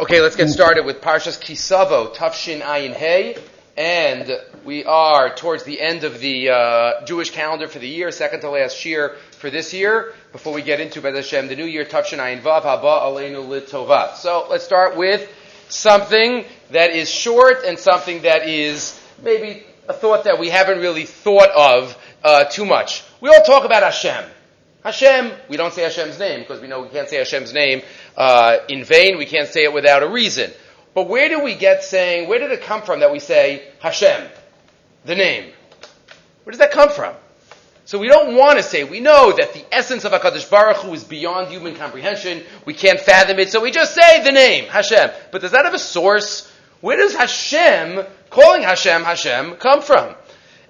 Okay, let's get started with Parshas Kisavo, Tafshin Ayin Hey, and we are towards the end of the uh, Jewish calendar for the year, second to last year for this year. Before we get into Bez Hashem, the new year, Tafshin Ayin Vav Haba Aleinu Litovat. So let's start with something that is short and something that is maybe a thought that we haven't really thought of uh, too much. We all talk about Hashem. Hashem, we don't say Hashem's name because we know we can't say Hashem's name uh, in vain. We can't say it without a reason. But where do we get saying, where did it come from that we say Hashem, the name? Where does that come from? So we don't want to say, we know that the essence of HaKadosh Baruch Hu is beyond human comprehension. We can't fathom it, so we just say the name, Hashem. But does that have a source? Where does Hashem, calling Hashem Hashem, come from?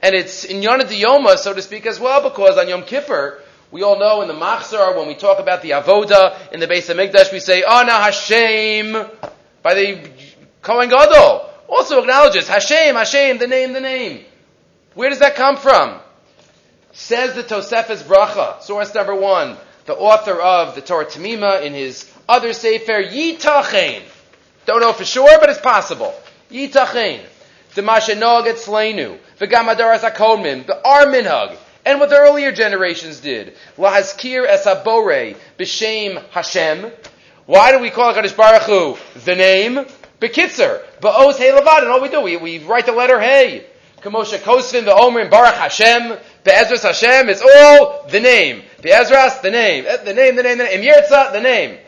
And it's in Yonah Yoma, so to speak, as well, because on Yom Kippur, we all know in the Machzor, when we talk about the Avoda in the base of Mikdash, we say, Ana Hashem, by the Kohen Gadol. Also acknowledges, Hashem, Hashem, the name, the name. Where does that come from? Says the Tosefes Bracha, source number one, the author of the Torah Tamima in his other Sefer, Yitachein. Don't know for sure, but it's possible. Yitachein. The Mashenog Etzleinu. The Gamadaras Akodmim. The Arminhag and what the earlier generations did. Lahazkir esabore b'shem Hashem. Why do we call Hakadosh Baruch Hu the name? Bekitzer, ba'oz hey levad, and all we do, we, we write the letter hey. Kamosha kosvin v'omrim Baruch Hashem, be'ezras Hashem, it's all the name. Be'ezras, the name. Eh, the name, the name, the name. Im the name.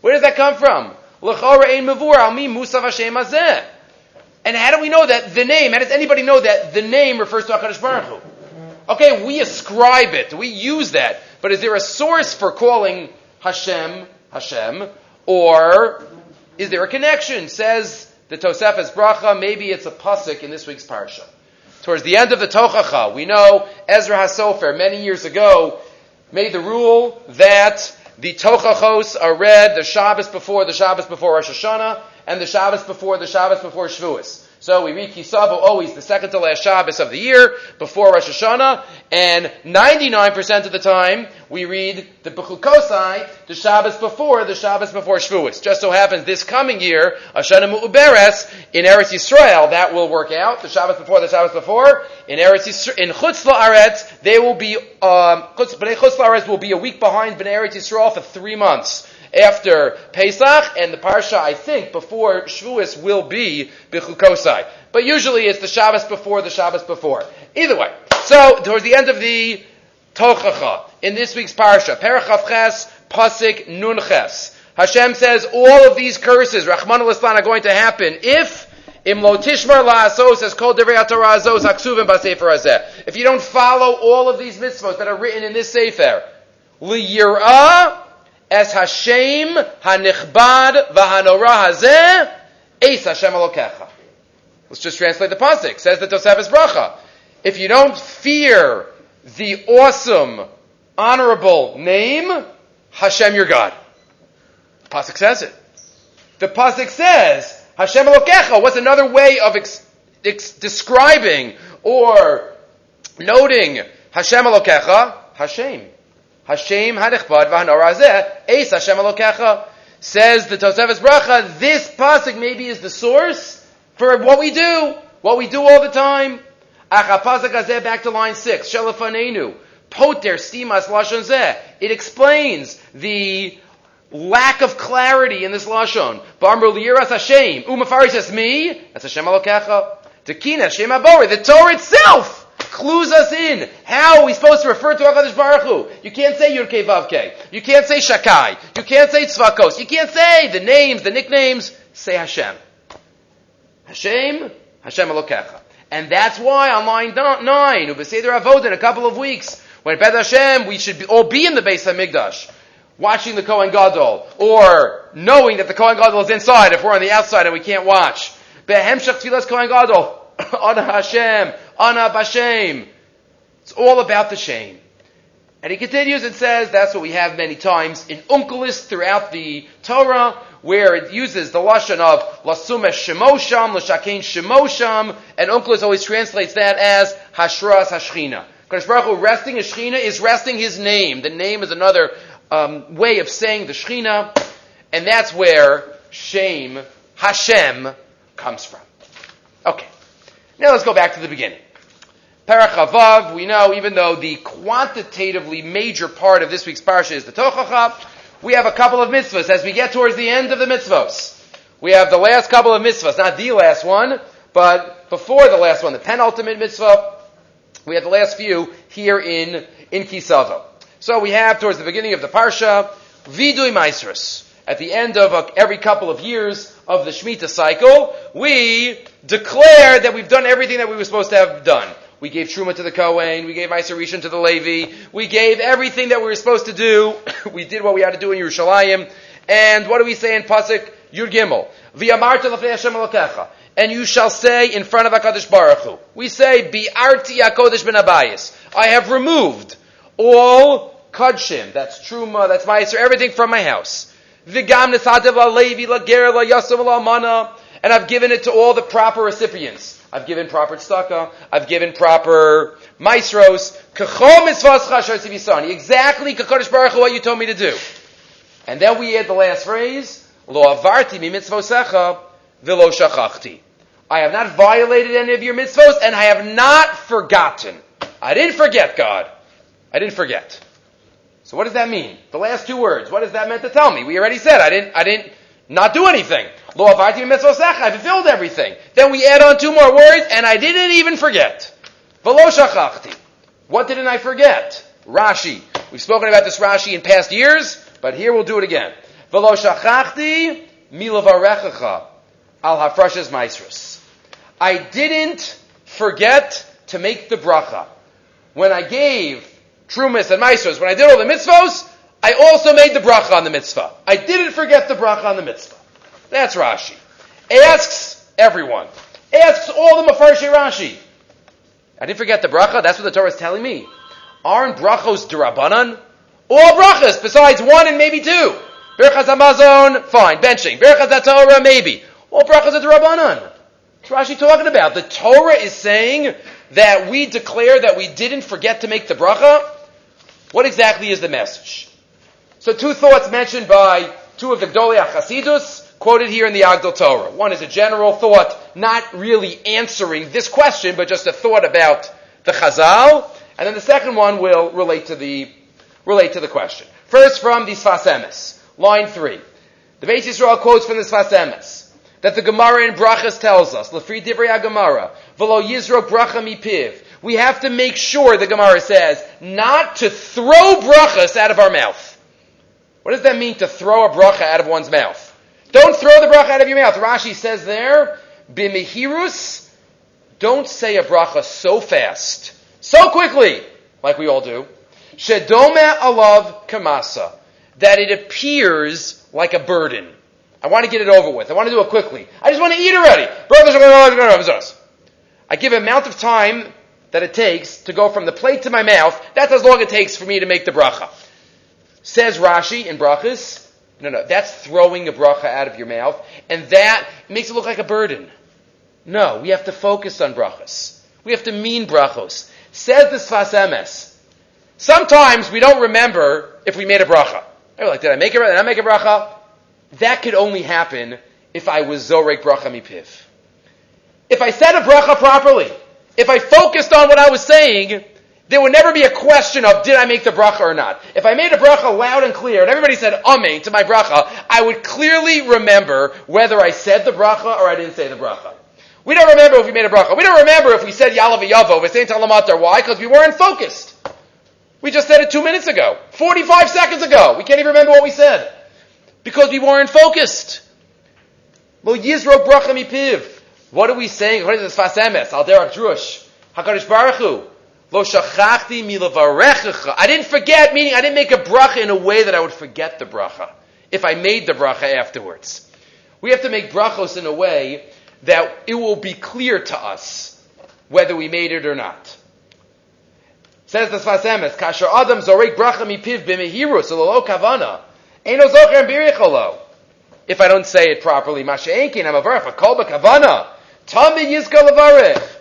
Where does that come from? L'chora ein al mi musav Hashem hazeh. And how do we know that the name, how does anybody know that the name refers to HaKadosh Baruch Hu? Okay, we ascribe it, we use that, but is there a source for calling Hashem Hashem, or is there a connection? Says the Tosefes Bracha, maybe it's a pasuk in this week's parsha. Towards the end of the Tochacha, we know Ezra HaSofer many years ago made the rule that the Tochachos are read the Shabbos before the Shabbos before Rosh Hashanah and the Shabbos before the Shabbos before Shavuos. So we read Kisavo always the second to last Shabbos of the year before Rosh Hashanah, and 99% of the time we read the Bechukosai, the Shabbos before the Shabbos before Shavuos. Just so happens this coming year, Hashanah Mu'uberes, in Eretz Yisrael, that will work out, the Shabbos before the Shabbos before. In Eretz Yisrael, in Chutz La'aretz, they will be, um, Chutz La'aretz will be a week behind Bnei Eretz Yisrael for three months after Pesach, and the Parsha, I think, before Shavuos will be Bichukosai. But usually it's the Shabbos before, the Shabbos before. Either way. So, towards the end of the Tochacha, in this week's Parsha, Perachavches, Pasik, Nunches, Hashem says all of these curses, Rahman al are going to happen if Im lo tishmar la'asos as kol divrei Torah b'sefer. If you don't follow all of these mitzvot that are written in this sefer, liyirah Es Hashem hanichbad v'hanora hazeh Eis Hashem Elokecha. Let's just translate the pasuk. Says the Tosefes Bracha. If you don't fear the awesome, honorable name, Hashem your God. The pasuk says it. The pasuk says Hashem Elokecha. What's another way of ex- ex- describing or noting Hashem Elokecha? Hashem. Hashem hanichbad v'hanorazeh, eis Hashem alokecha. Says the Tosefes Bracha, this pasuk maybe is the source for what we do, what we do all the time. Achapazak back to line six. Shelafanenu. Poter stimas lashon zeh. It explains the lack of clarity in this lashon. Barmru liyiras Hashem. Umafaris says me. That's Hashem alokecha. Tekina Hashem abori. The Torah itself clues us in. How we're we supposed to refer to HaKadosh Baruch Hu? You can't say Yurkei Vavkei. You can't say Shakai. You can't say Tzvakos. You can't say the names, the nicknames. Say Hashem. Hashem, Hashem Elokecha. And that's why on line nine, Ubeseder Avod in a couple of weeks, when Beth Hashem, we should be, all be in the base of Migdash, watching the Kohen Gadol, or knowing that the Kohen Gadol is inside if we're on the outside and we can't watch. Behemshach Tfilas Kohen Gadol, on Hashem, Ana Bashem. It's all about the shame. And he continues and says that's what we have many times in Onkelos throughout the Torah, where it uses the lashon of lasumesh shemosham, l'shakein shemosham, and Onkelos always translates that as hashras hashchina. Because Baruch Hu, resting his shechina is resting his name. The name is another um, way of saying the shechina, and that's where Shem Hashem comes from. Okay. Now let's go back to the beginning. Parachavav, we know, even though the quantitatively major part of this week's parsha is the Tochacha, we have a couple of mitzvahs as we get towards the end of the mitzvahs. We have the last couple of mitzvahs, not the last one, but before the last one, the penultimate mitzvah. We have the last few here in, in Kisavo. So we have towards the beginning of the parsha, Vidui Maisrus. At the end of a, every couple of years of the Shemitah cycle, we declare that we've done everything that we were supposed to have done. We gave Truma to the Kohen. We gave Meiser to the Levi. We gave everything that we were supposed to do. we did what we had to do in Yerushalayim. And what do we say in Pasuk Yud Gimel? V'yamarta l'fnei Hashem Elokecha. And you shall say in front of HaKadosh Baruch Hu. We say, Bi'arti HaKodesh ben Abayis. I have removed all Kadshim. That's Truma, that's Meiser, everything from my house. V'gam nesatev la-levi, la-ger, la-yasav, la-mana. And I've given it to all the proper recipients. I've given proper tzedakah. I've given proper maestros. Exactly what you told me to do. And then we add the last phrase, Lo avarti mi mitzvosecha v'lo shachachti. I have not violated any of your mitzvos, and I have not forgotten. I didn't forget, God. I didn't forget. So what does that mean? The last two words. What is that meant to tell me? We already said I didn't. I didn't not do anything. Lo avarti mitzvosech, I fulfilled everything. Then we add on two more words, and I didn't even forget. V'lo shachachti. What didn't I forget? Rashi. We've spoken about this Rashi in past years, but here we'll do it again. V'lo shachachti milavarechacha al hafrashas maestros. I didn't forget to make the bracha. When I gave trumas and maestros, when I did all the mitzvos, I also made the bracha on the mitzvah. I didn't forget the bracha on the mitzvah. That's Rashi. Asks everyone. Asks all the Mefarshei Rashi. I didn't forget the bracha. That's what the Torah is telling me. Aren't brachos derabanan? All brachas besides one and maybe two. Berachas Hamazon, fine, benching. Berachas Torah, maybe. All brachas are derabanan. What's Rashi talking about? The Torah is saying that we declare that we didn't forget to make the bracha. What exactly is the message? So two thoughts mentioned by two of the Gdolei Chasidus, quoted here in the Agdal Torah. One is a general thought, not really answering this question, but just a thought about the Chazal. And then the second one will relate to the, relate to the question. First from the Sfas Emes, line three. The Beis Yisrael quotes from the Sfas Emes that the Gemara in Brachas tells us, Lefri Divrei Gemara, V'lo Yizro Bracha Mipiv. We have to make sure, the Gemara says, not to throw brachas out of our mouth. What does that mean to throw a bracha out of one's mouth? Don't throw the bracha out of your mouth. Rashi says there, bimihirus, don't say a bracha so fast, so quickly, like we all do. Shedome alav kamasa, that it appears like a burden. I want to get it over with. I want to do it quickly. I just want to eat already. I give amount of time that it takes to go from the plate to my mouth. That's as long it takes for me to make the bracha. Says Rashi in Brachas, no, no, that's throwing a bracha out of your mouth, and that makes it look like a burden. No, we have to focus on brachas. We have to mean brachos. Says the Sfas Emes. Sometimes we don't remember if we made a bracha. We're like, did I make a, did I make a bracha? That could only happen if I was zorek bracha mipiv. If I said a bracha properly, if I focused on what I was saying, there would never be a question of did I make the bracha or not. If I made a bracha loud and clear and everybody said amen to my bracha, I would clearly remember whether I said the bracha or I didn't say the bracha. We don't remember if we made a bracha. We don't remember if we said yalav yavo, We v'sein talamatar. Why? Because we weren't focused. We just said it two minutes ago, 45 seconds ago. We can't even remember what we said. Because we weren't focused. Lo yizro bracha mipiv. What are we saying? What is this Sfas Emes? Al derach drush. HaKadosh Baruch Hu. Lo shachachti milavarechecha. I didn't forget, meaning I didn't make a bracha in a way that I would forget the bracha. If I made the bracha afterwards. We have to make brachos in a way that it will be clear to us whether we made it or not. Says the Sfas Emes, Kasher Adam zorek bracha mipiv b'mehiru, so lo kavana. Eino zocher biricholo. If I don't say it properly, masha'enkin, I'm a verf, a kol kavana. Tami levarech.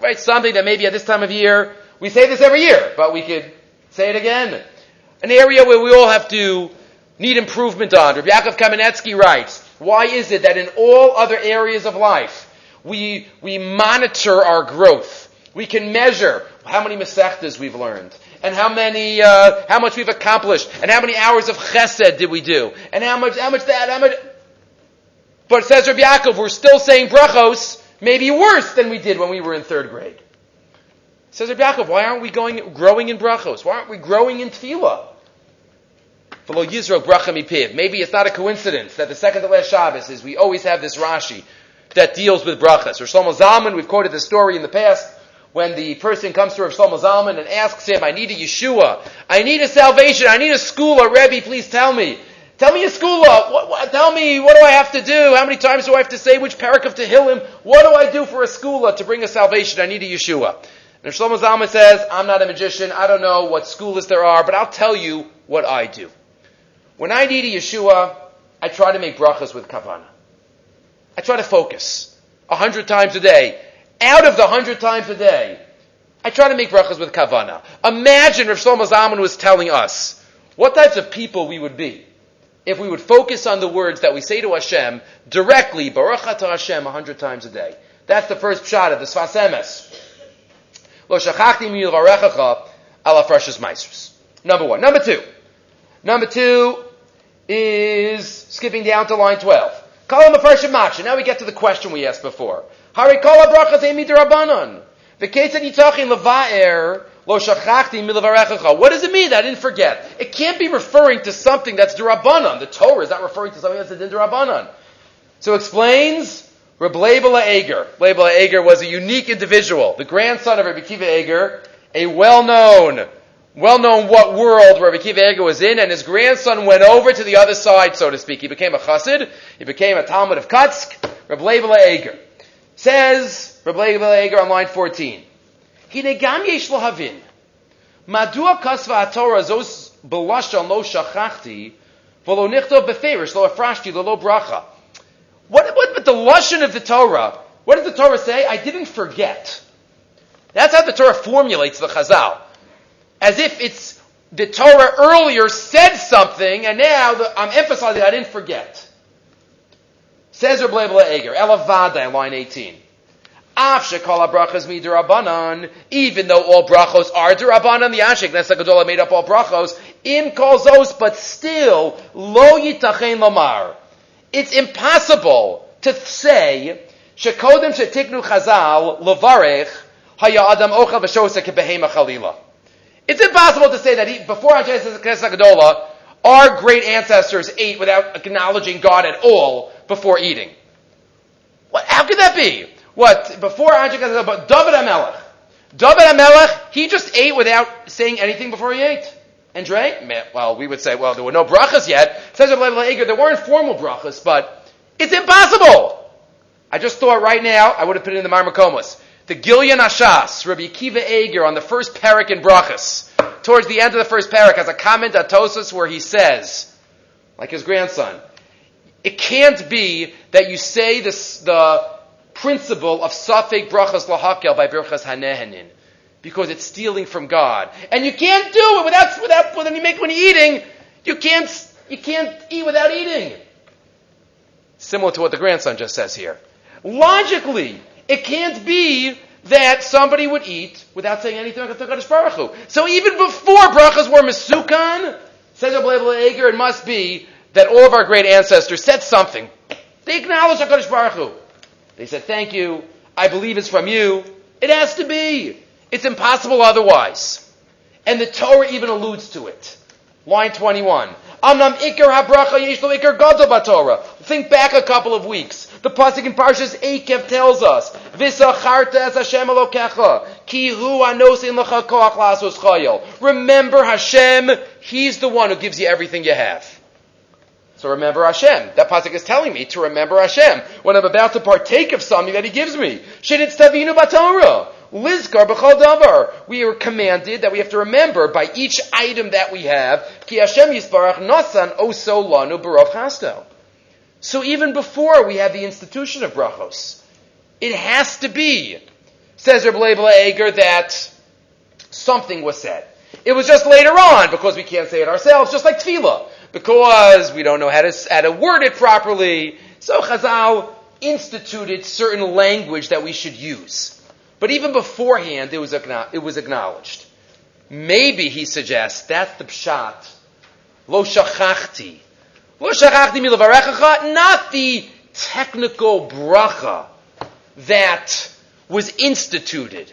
Right? Something that maybe at this time of year, we say this every year, but we could say it again. An area where we all have to need improvement on. Rabbi Yaakov Kamenetsky writes, why is it that in all other areas of life, we, we monitor our growth? We can measure how many Masechtas we've learned, and how many, uh, how much we've accomplished, and how many hours of Chesed did we do, and how much, how much that, how much. But says Rabbi Yaakov, we're still saying brachos, maybe worse than we did when we were in third grade. Says Rabbi Yaakov, why aren't we going, growing in brachos? Why aren't we growing in tefillah? Maybe it's not a coincidence that the second to last Shabbos is we always have this Rashi that deals with brachas. Or Shlomo Zalman, we've quoted this story in the past, when the person comes to Rav Shlomo Zalman and asks him, I need a Yeshua, I need a salvation, I need a school, a Rebbe, please tell me. Tell me a school, what, what, tell me, what do I have to do? How many times do I have to say which parak of Tehillim? What do I do for a school to bring a salvation? I need a Yeshua. And Shlomo Zalman says, I'm not a magician, I don't know what schools there are, but I'll tell you what I do. When I need a Yeshua, I try to make brachas with kavana. I try to focus a hundred times a day out of the hundred times a day, I try to make brachas with kavana. Imagine if Shlomo Zalman was telling us what types of people we would be if we would focus on the words that we say to Hashem directly, Baruch Atah Hashem, a hundred times a day. That's the first shot of the Sfas Emes. Lo shachachti mi yilvarechacha ala freshas meisers. Number one. Number two. Number two is skipping down to line 12. Kalam Macha. Now we get to the question we asked before. Harikol brachas emi derabanan. V'ketzad yitachin leva'er lo shachachti milavarechacha. What does it mean? I didn't forget. It can't be referring to something that's derabanan. The Torah is not referring to something that's in derabanan. So explains Reb Leibele Eger. Leibele Eger was a unique individual, the grandson of Rabbi Kiva Eger, a well-known, well-known what world Rabbi Kiva Eger was in, and his grandson went over to the other side, so to speak. He became a chassid. He became a Talmud of Kotsk. Reb Leibele Eger. Says Rabbi Eger on line 14. Hinegam yesh zos belasha lo shachachti v'lo beferish lo afrashti lo bracha. What, but the lashon of the Torah? What does the Torah say? I didn't forget. That's how the Torah formulates the Chazal. As if it's the Torah earlier said something, and now the, I'm emphasizing I didn't forget. Says Rabbi Eger, Elavada, line 18. Even though all brachos are dirabanan, the Ashik Nesagadollah made up all brachos, im kolzos, but still, lo yitachen lamar. It's impossible to say, shekodem shetiknu chazal, levarech, haya adam ochel v'shosa kebehema chalila. It's impossible to say that he, before Anshe Nesagadollah, our great ancestors ate without acknowledging God at all, before eating. What, how could that be? What, before Anshik but David HaMelech. David HaMelech, he just ate without saying anything before he ate. And drank? Well, we would say, well, there were no brachas yet. Says Rabbi there weren't formal brachas, but it's impossible. I just thought right now, I would have put it in the Marmakomos. The Gilyon HaShas, Rabbi Akiva Eger on the first parak in brachas, towards the end of the first parak, has a comment at Tosus where he says, like his grandson, it can't be that you say this, the principle of Safek Brachas Lahakel by Birchas Hanehenin. Because it's stealing from God. And you can't do it without, without, when you make, when you're eating, you can't, you can't eat without eating. Similar to what the grandson just says here. Logically, it can't be that somebody would eat without saying anything Baruch Hu. So even before brachas were misukan, says Eger, it must be that all of our great ancestors said something. They acknowledged HaKadosh Baruch Hu. They said, thank you. I believe it's from you. It has to be. It's impossible otherwise. And the Torah even alludes to it. Line 21. Amnam ikar habracha yeshlo ikar gadol Torah. Think back a couple of weeks. The pasuk in Parshas Eikev tells us, "V'sacharta as Hashem Elokecha, ki hu anos in lecha koach lasos chayil." Remember Hashem; He's the one who gives you everything you have. So remember Hashem. That pasuk is telling me to remember Hashem when I'm about to partake of something that He gives me. Shinit stavinu batara. Lizkar davar. We are commanded that we have to remember by each item that we have. Ki Hashem yisbarach nasan oso lanu barov chasto. So even before we have the institution of brachos, it has to be, says Reb Leibel Eger, that something was said. It was just later on, because we can't say it ourselves, just like tefillah. Because we don't know how to, how to word it properly. So Chazal instituted certain language that we should use. But even beforehand, it was, it was acknowledged. Maybe, he suggests, that's the pshat. Lo shachachti. Lo shachachti milavarechacha, not the technical bracha that was instituted,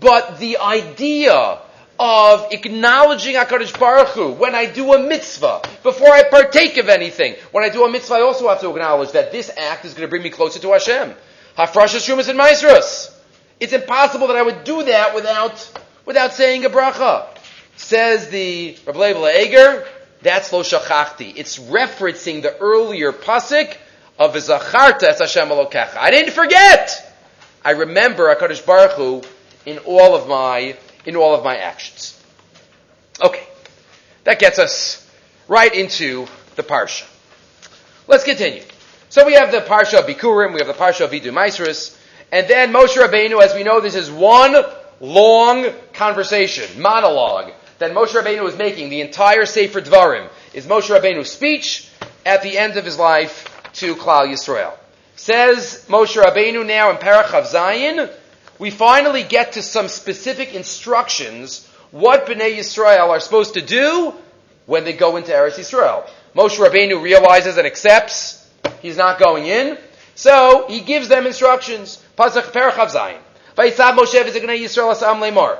but the idea of acknowledging HaKadosh Baruch Hu when I do a mitzvah, before I partake of anything. When I do a mitzvah, I also have to acknowledge that this act is going to bring me closer to Hashem. Hafrashas Shumas and Maisrus. It's impossible that I would do that without, without saying a bracha. Says the Rabbi Eger, that's lo shachachti. It's referencing the earlier pasuk of Zacharta es Hashem Elokecha. I didn't forget. I remember HaKadosh Baruch Hu in all of my in all of my actions. Okay, that gets us right into the parsha. Let's continue. So we have the parsha of Bikurim, we have the parsha of Vidu Maisrus, and then Moshe Rabbeinu, as we know, this is one long conversation, monologue, that Moshe Rabbeinu was making. The entire Sefer Dvarim is Moshe Rabbeinu's speech at the end of his life to Klal Yisrael. Says Moshe Rabbeinu now in Parachav Zayin, we finally get to some specific instructions what Bnei Yisrael are supposed to do when they go into Eretz Yisrael. Moshe Rabbeinu realizes and accepts he's not going in, so he gives them instructions. Pasach Parachav Zayin. Vayitzad Moshe v'zignei Yisrael asam lemar.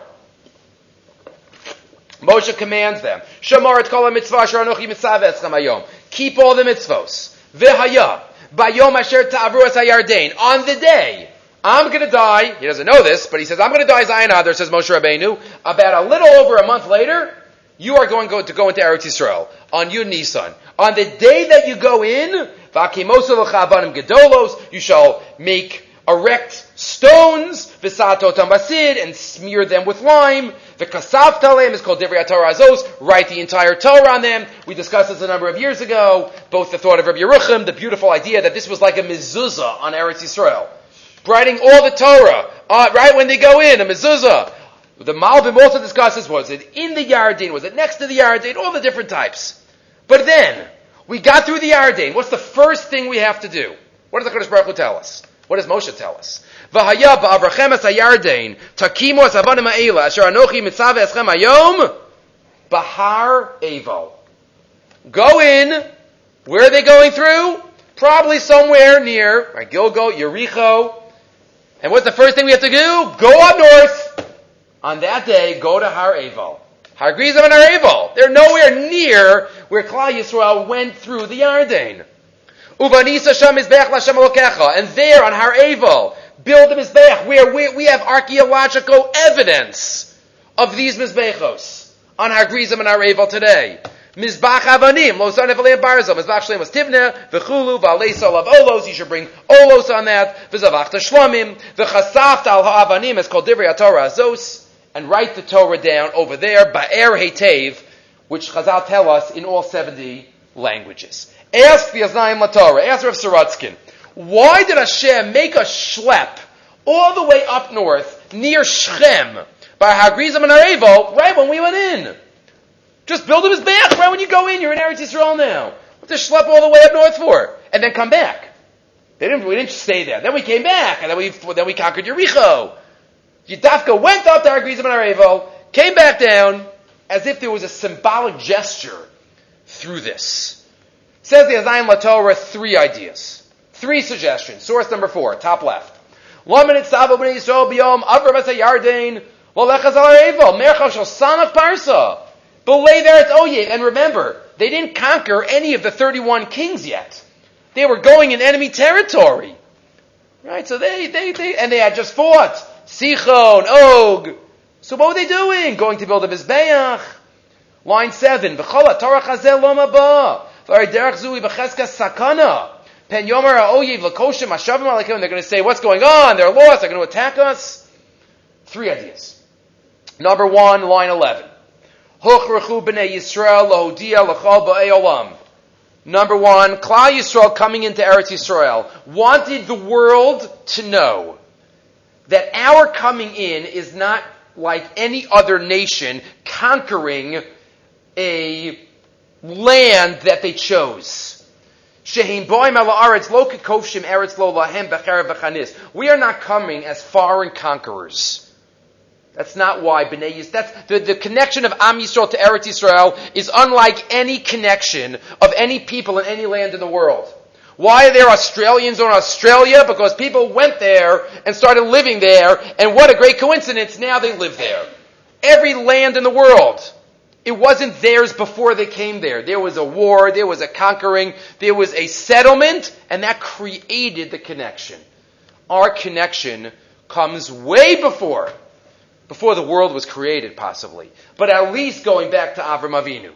Moshe commands them. Shamar et kol mitzvah asher anochi mitzvah. Keep all the mitzvos. V'haya. Bayom asher ta'avru es hayardain. On the day I'm going to die. He doesn't know this, but he says, I'm going to die Zion Adar, says Moshe Rabbeinu. About a little over a month later, you are going to go into Eretz Yisrael on Yud Nisan. On the day that you go in, gedolos, you shall make erect stones, basid, and smear them with lime. The kasav talem is called divrei Torah azos. Write the entire Torah on them. We discussed this a number of years ago. Both the thought of Rabbi Yeruchim, the beautiful idea that this was like a mezuzah on Eretz Yisrael writing all the Torah, uh, right when they go in, a mezuzah. The Malbim also discusses, was it in the Yardin, was it next to the Yardin, all the different types. But then, we got through the Yardin. What's the first thing we have to do? What does the Kodesh Baruch Hu tell us? What does Moshe tell us? V'haya ba'avrachem es hayardein, takimu es avanim ha'ela, asher anochi mitzave eschem hayom, bahar evo. Go in, where are they going through? Probably somewhere near Gilgal, Yericho, and what's the first thing we have to do? Go up north. On that day, go to Har Eval. Har Grizim and Har Eval. They're nowhere near where Klal Yisrael went through the Yarden. Uvanisa Mizbech And there on Har Eval, build the Mizbech where we, we have archaeological evidence of these Mizbechos on Har Grizim and Har Eval today. Mizbach Avanim, Lo Zan Evalim Barzel, Mizbach Shlem was Tivna, V'chulu, V'alei Salav Olos, you should bring Olos on that, V'zavachta Shlomim, V'chasaft Al Ha'avanim, is called Divrei Torah Azos, and write the Torah down over there, Ba'er Hetev, which Chazal tell us in all 70 languages. Ask the Aznaim LaTorah, ask Rav Sorotzkin, why did Hashem make a schlep all the way up north, near Shechem, by Hagrizim and Arevo, right when we went in? Just build his back right when you go in. You're in Eretz Yisrael now. What to schlep all the way up north for? And then come back. They didn't, we didn't stay there. Then we came back, and then we, then we conquered Yericho. Yudafka went up to Argrizim and Arevo, came back down, as if there was a symbolic gesture through this. Says the Aznaim LaTorah three ideas. Three suggestions. Source number four, top left. B'nai Yisrael Arevo Parsa Belay there Oyev. And remember, they didn't conquer any of the 31 kings yet. They were going in enemy territory. Right? So they, they, they, and they had just fought. Sichon, Og. So what were they doing? Going to build a Mizbeach. Line 7. V'chola Torah chazel loma ba. V'arderach zui b'cheska sakana. Pen yomer ha'oyev l'koshim ha'shavim alekim. They're going to say, what's going on? They're lost. They're going to attack us. Three ideas. Number one, line 11. Number one, Klal Yisrael coming into Eretz Yisrael wanted the world to know that our coming in is not like any other nation conquering a land that they chose. We are not coming as foreign conquerors. That's not why Bnei Yisrael, that's, the, the connection of Am Yisrael to Eretz Yisrael is unlike any connection of any people in any land in the world. Why are there Australians in Australia? Because people went there and started living there, and what a great coincidence, now they live there. Every land in the world. It wasn't theirs before they came there. There was a war, there was a conquering, there was a settlement, and that created the connection. Our connection comes way before before the world was created, possibly. But at least going back to Avram Avinu.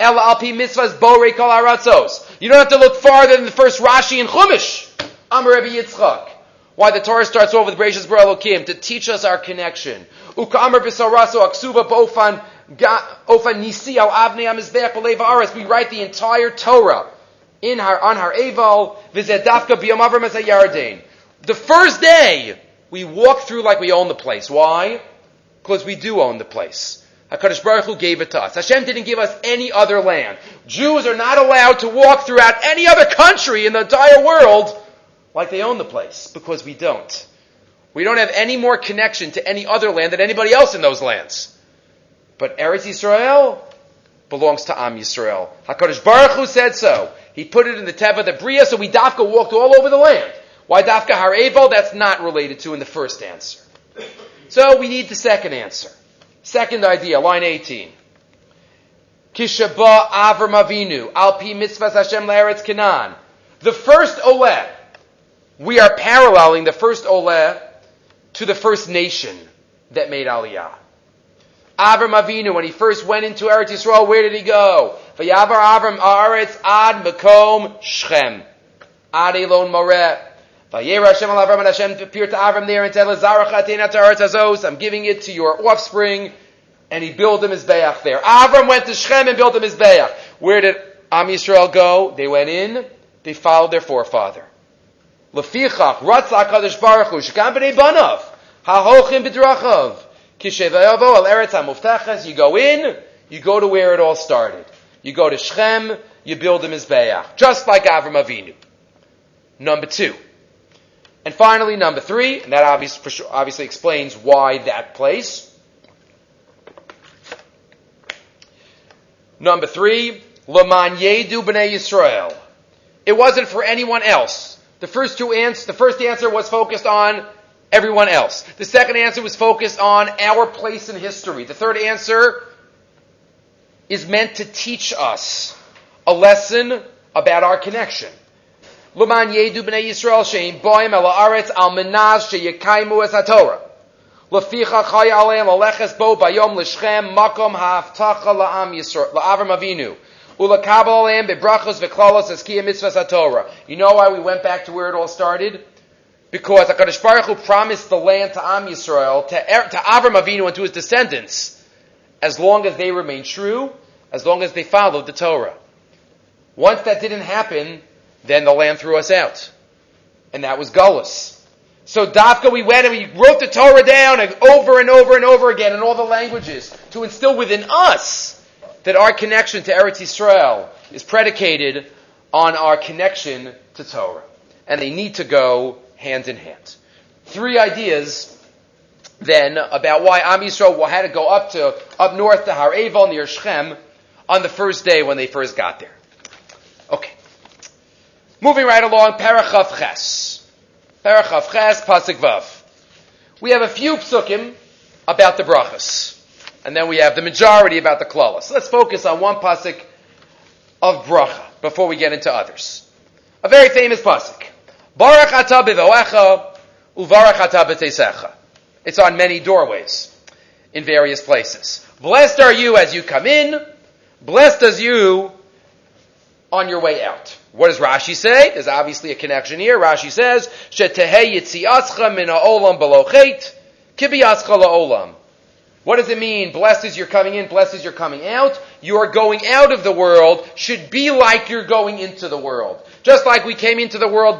El alpi mitzvahs borei kol aratzos. You don't have to look farther than the first Rashi and Chumash. Amar Rebbe Yitzchak. Why the Torah starts over with Bereshis Bar Elokim to teach us our connection. Ukamar b'saraso aksuva b'ofan ofan nisi al avnei amizbeach b'leiva aras. We write the entire Torah in our on our Eval v'zedafka b'yom avram The first day we walk through like we own the place. Why? Because we do own the place. HaKadosh Baruch Hu gave it to us. Hashem didn't give us any other land. Jews are not allowed to walk throughout any other country in the entire world like they own the place, because we don't. We don't have any more connection to any other land than anybody else in those lands. But Eretz Yisrael belongs to Am Yisrael. HaKadosh Baruch Hu said so. He put it in the Teva the Bria, so we dafka walked all over the land. Why dafka Har Eval? That's not related to in the first answer. So we need the second answer. Second idea, line 18. Kishaba Avram Avinu, Alpi Mitzvah Hashem La'eretz Canaan. The first Oleh, we are paralleling the first Oleh to the first nation that made Aliyah. Avram Avinu, when he first went into Eretz Yisrael, where did he go? Vayavar Avram Aretz Ad Makom Shchem. Ad Elon Moreh. Vayer Hashem al Avram and Hashem appeared to Avram there and said, Azos, I'm giving it to your offspring. And he built him his bayach there. Avram went to Shechem and built him his bayach. Where did Am Yisrael go? They went in, they followed their forefather. Lefichach, Ratzak Kadosh Baruch Hu, Shekam b'nei banav, Hahochim b'drachav, Kishevayavo al Eretz HaMuftachas, you go in, you go to where it all started. You go to Shechem, you build him his bayach. Just like Avram Avinu. Number two. And finally, number three, and that obviously, obviously explains why that place. Number three, Laman Yedu B'nai Yisrael. It wasn't for anyone else. The first two answers, the first answer was focused on everyone else. The second answer was focused on our place in history. The third answer is meant to teach us a lesson about our connection. Luman yedu b'nei Yisrael she'im boim el haaretz al menaz sheyekaimu es haTorah. Leficha chay aleim aleches bo bayom l'shchem makom ha'aftacha la'am Yisrael la'avram avinu. Ulakabel aleim bebrachos v'klalos. You know why we went back to where it all started? Because HaKadosh Baruch Hu promised the land to Am Yisrael, to, er, to Avram Avinu and to his descendants, as long as they remained true, as long as they followed the Torah. Once that didn't happen, then the land threw us out. And that was Gullus. So Dafka, we went and we wrote the Torah down over and over and over again in all the languages to instill within us that our connection to Eretz Yisrael is predicated on our connection to Torah. And they need to go hand in hand. Three ideas then about why Am Yisrael had to go up to up north to Har Eval near Shechem on the first day when they first got there. Okay. Moving right along, Parachav Ches. Parachav Ches, Pasik Vav. We have a few psukim about the brachas. And then we have the majority about the klalas. So let's focus on one pasuk of bracha before we get into others. A very famous pasuk. Baruch atah b'voecha uvarach atah b'teisecha. It's on many doorways in various places. Blessed are you as you come in. Blessed as you on your way out. What does Rashi say? There's obviously a connection here. Rashi says, "Shetehei yitziascha kibiyascha la'olam." What does it mean? Blessed as you're coming in, blessed as you're coming out. Your going out of the world should be like you're going into the world. Just like we came into the world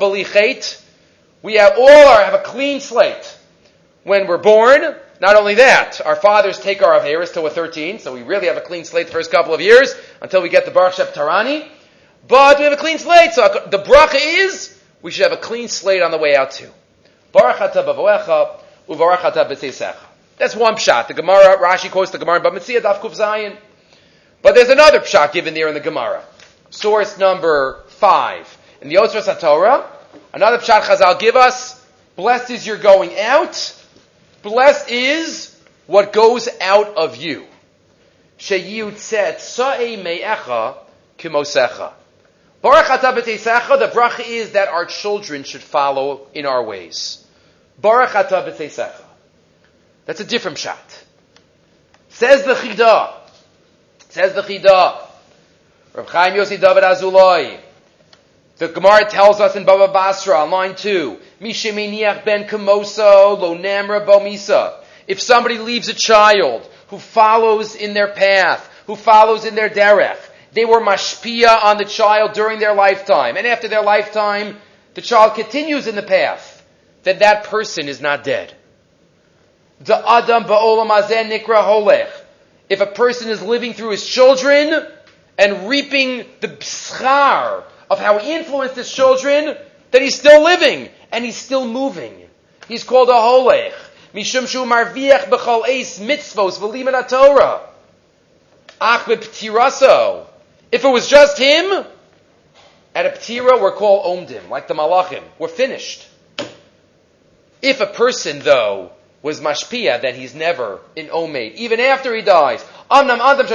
we have all our, have a clean slate when we're born, Not only that, our fathers take our Averis till we're 13, so we really have a clean slate the first couple of years until we get the Baruch Shep Tarani. But we have a clean slate, so the bracha is we should have a clean slate on the way out too. Baruch ata b'voecha u'baruch b'teisecha. That's one pshat. The Gemara, Rashi quotes the Gemara, but Mitzvah Daf Kuf Zayin. But there's another pshat given there in the Gemara. Source number five. In the Osras Torah, another pshat Chazal give us, blessed is your going out, blessed is what goes out of you. Sheyutzet sa'e me'echa kimosecha. Baruch atah the bracha is that our children should follow in our ways. Baruch atah That's a different shot. Says the Chida. Says the Chida. Rav Chaim Yossi David Azuloi. The Gemara tells us in Baba Basra, line two, Misheminiach ben Kamoso lo namra bomisa. If somebody leaves a child who follows in their path, who follows in their derech, they were mashpia on the child during their lifetime, and after their lifetime, the child continues in the path, then that person is not dead. The Adam ba'olam azen nikra holech. If a person is living through his children and reaping the schar of how he influenced his children, then he's still living and he's still moving. He's called a holech. Mishum shu marviach b'chol eis mitzvos v'limen Torah. Ach b'ptiraso. If it was just him, at a ptira we're called omdim, like the malachim. We're finished. If a person, though, was mashpia, then he's never in omed, even after he dies. Because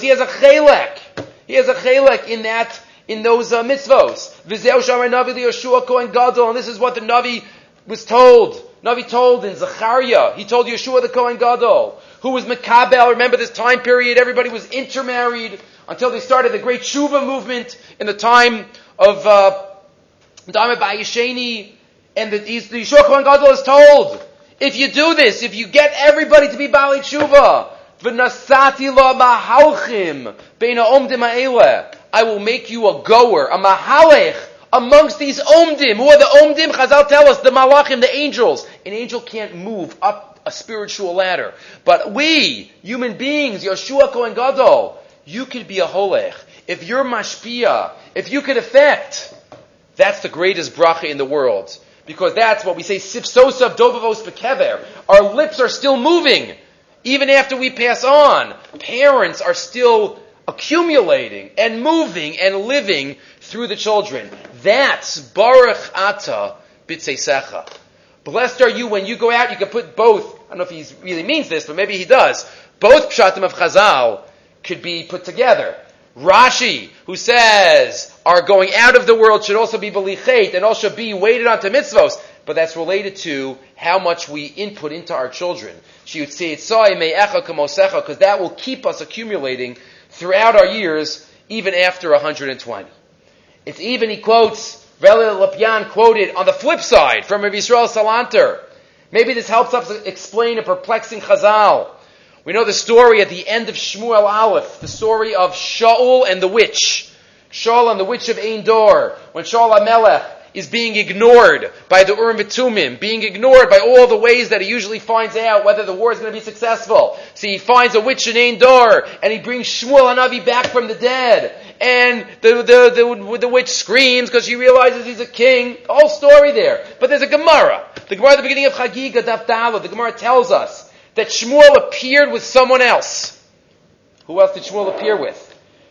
he has a chelek. He has a chelek in that, in those uh, mitzvos. And this is what the navi was told. Navi told in Zechariah. He told Yeshua the kohen gadol who was Makabel. Remember this time period, everybody was intermarried until they started the great Shuva movement in the time of uh, Dame Bayesheni. And the, the Yeshua Kohen Gadol is told, if you do this, if you get everybody to be Bali Shuva, v'nasati la mahalchim beina omdim I will make you a goer, a mahalech, amongst these omdim. Who are the omdim? Chazal tell us, the malachim, the angels. An angel can't move up a spiritual ladder. But we, human beings, Yeshua Kohen Gadol, you could be a holech. If you're mashpia, if you could affect, that's the greatest bracha in the world. Because that's what we say, sipsosav dovavos bekever. Our lips are still moving. Even after we pass on, parents are still accumulating and moving and living through the children. That's Baruch Ata B'Tzeisecha. Blessed are you when you go out, you can put both I don't know if he really means this, but maybe he does. Both pshatim of Chazal could be put together. Rashi, who says our going out of the world should also be belichet and also be weighted onto mitzvos, but that's related to how much we input into our children. She would say because that will keep us accumulating throughout our years, even after 120. It's even, he quotes, Veli Lapyan quoted on the flip side from Rabbi Yisrael Salanter, Maybe this helps us explain a perplexing chazal. We know the story at the end of Shmuel Aleph, the story of Shaul and the witch. Shaul and the witch of Ein Dor. When Shaul HaMelech is being ignored by the Urim Vitumim, being ignored by all the ways that he usually finds out whether the war is going to be successful. See, he finds a witch in Ein Dor, and he brings Shmuel Hanavi back from the dead. And the, the, the, the witch screams because she realizes he's a king. Whole story there. But there's a Gemara. The Gemara at the beginning of Chagiga Daf the Gemara tells us that Shmuel appeared with someone else. Who else did Shmuel appear with?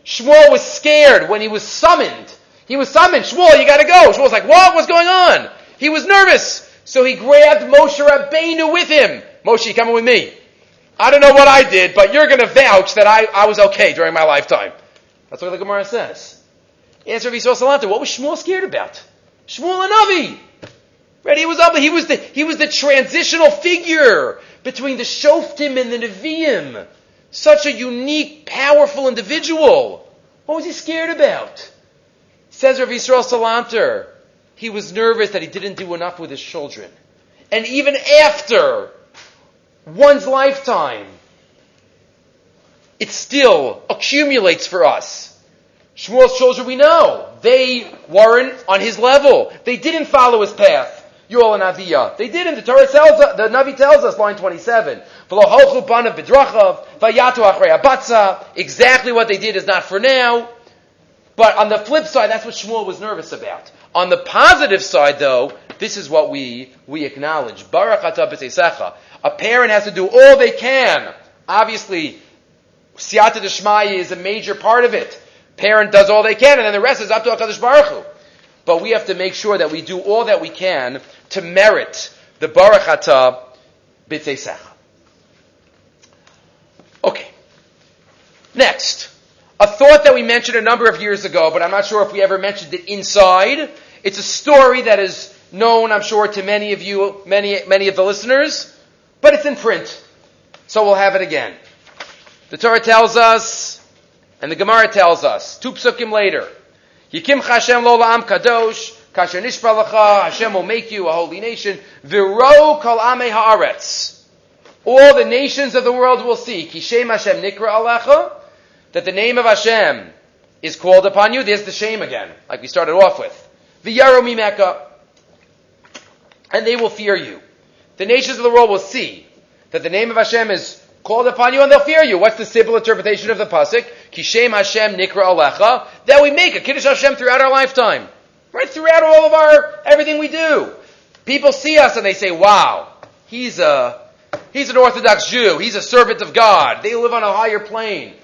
Shmuel was scared when he was summoned. He was summoned. Shmuel, you gotta go. Shmuel's like, what? What's going on? He was nervous. So he grabbed Moshe Rabbeinu with him. Moshe, coming with me? I don't know what I did, but you're gonna vouch that I, I was okay during my lifetime. That's what the Gemara says. Answer of Yisrael Salanter, what was Shmuel scared about? Shmuel and Avi. Right? He was up, he was the, he was the transitional figure between the Shoftim and the Nevi'im. Such a unique, powerful individual. What was he scared about? Says Rav Yisrael Salanter, he was nervous that he didn't do enough with his children. And even after one's lifetime, it still accumulates for us. Shmuel's children, we know, they weren't on his level. They didn't follow his path. Yoel an Aviyah. They didn't. The Torah tells us, the Navi tells us, line 27. Exactly what they did is not for now. But on the flip side, that's what Shmuel was nervous about. On the positive side, though, this is what we, we acknowledge. Baruch A parent has to do all they can. Obviously, Siyata Deshmaya is a major part of it. Parent does all they can, and then the rest is up to HaKadosh Baruch Hu. But we have to make sure that we do all that we can to merit the Barakata B'Teisecha. Okay. Next. A thought that we mentioned a number of years ago, but I'm not sure if we ever mentioned it inside. It's a story that is known, I'm sure, to many of you, many, many of the listeners, but it's in print. So we'll have it again. The Torah tells us, and the Gemara tells us, two psukim later, Yikim Hashem lo la'am kadosh, kasher Hashem will make you a holy nation, viro kol ame haaretz. All the nations of the world will see, kishem Hashem nikra alecha, that the name of Hashem is called upon you. There's the shame again, like we started off with. V'yaro mimeka. And they will fear you. The nations of the world will see that the name of Hashem is called upon you and they'll fear you. What's the simple interpretation of the pasuk? Kishem Hashem nikra alecha. That we make a kiddush Hashem throughout our lifetime, right throughout all of our everything we do. People see us and they say, "Wow, he's a he's an Orthodox Jew. He's a servant of God. They live on a higher plane."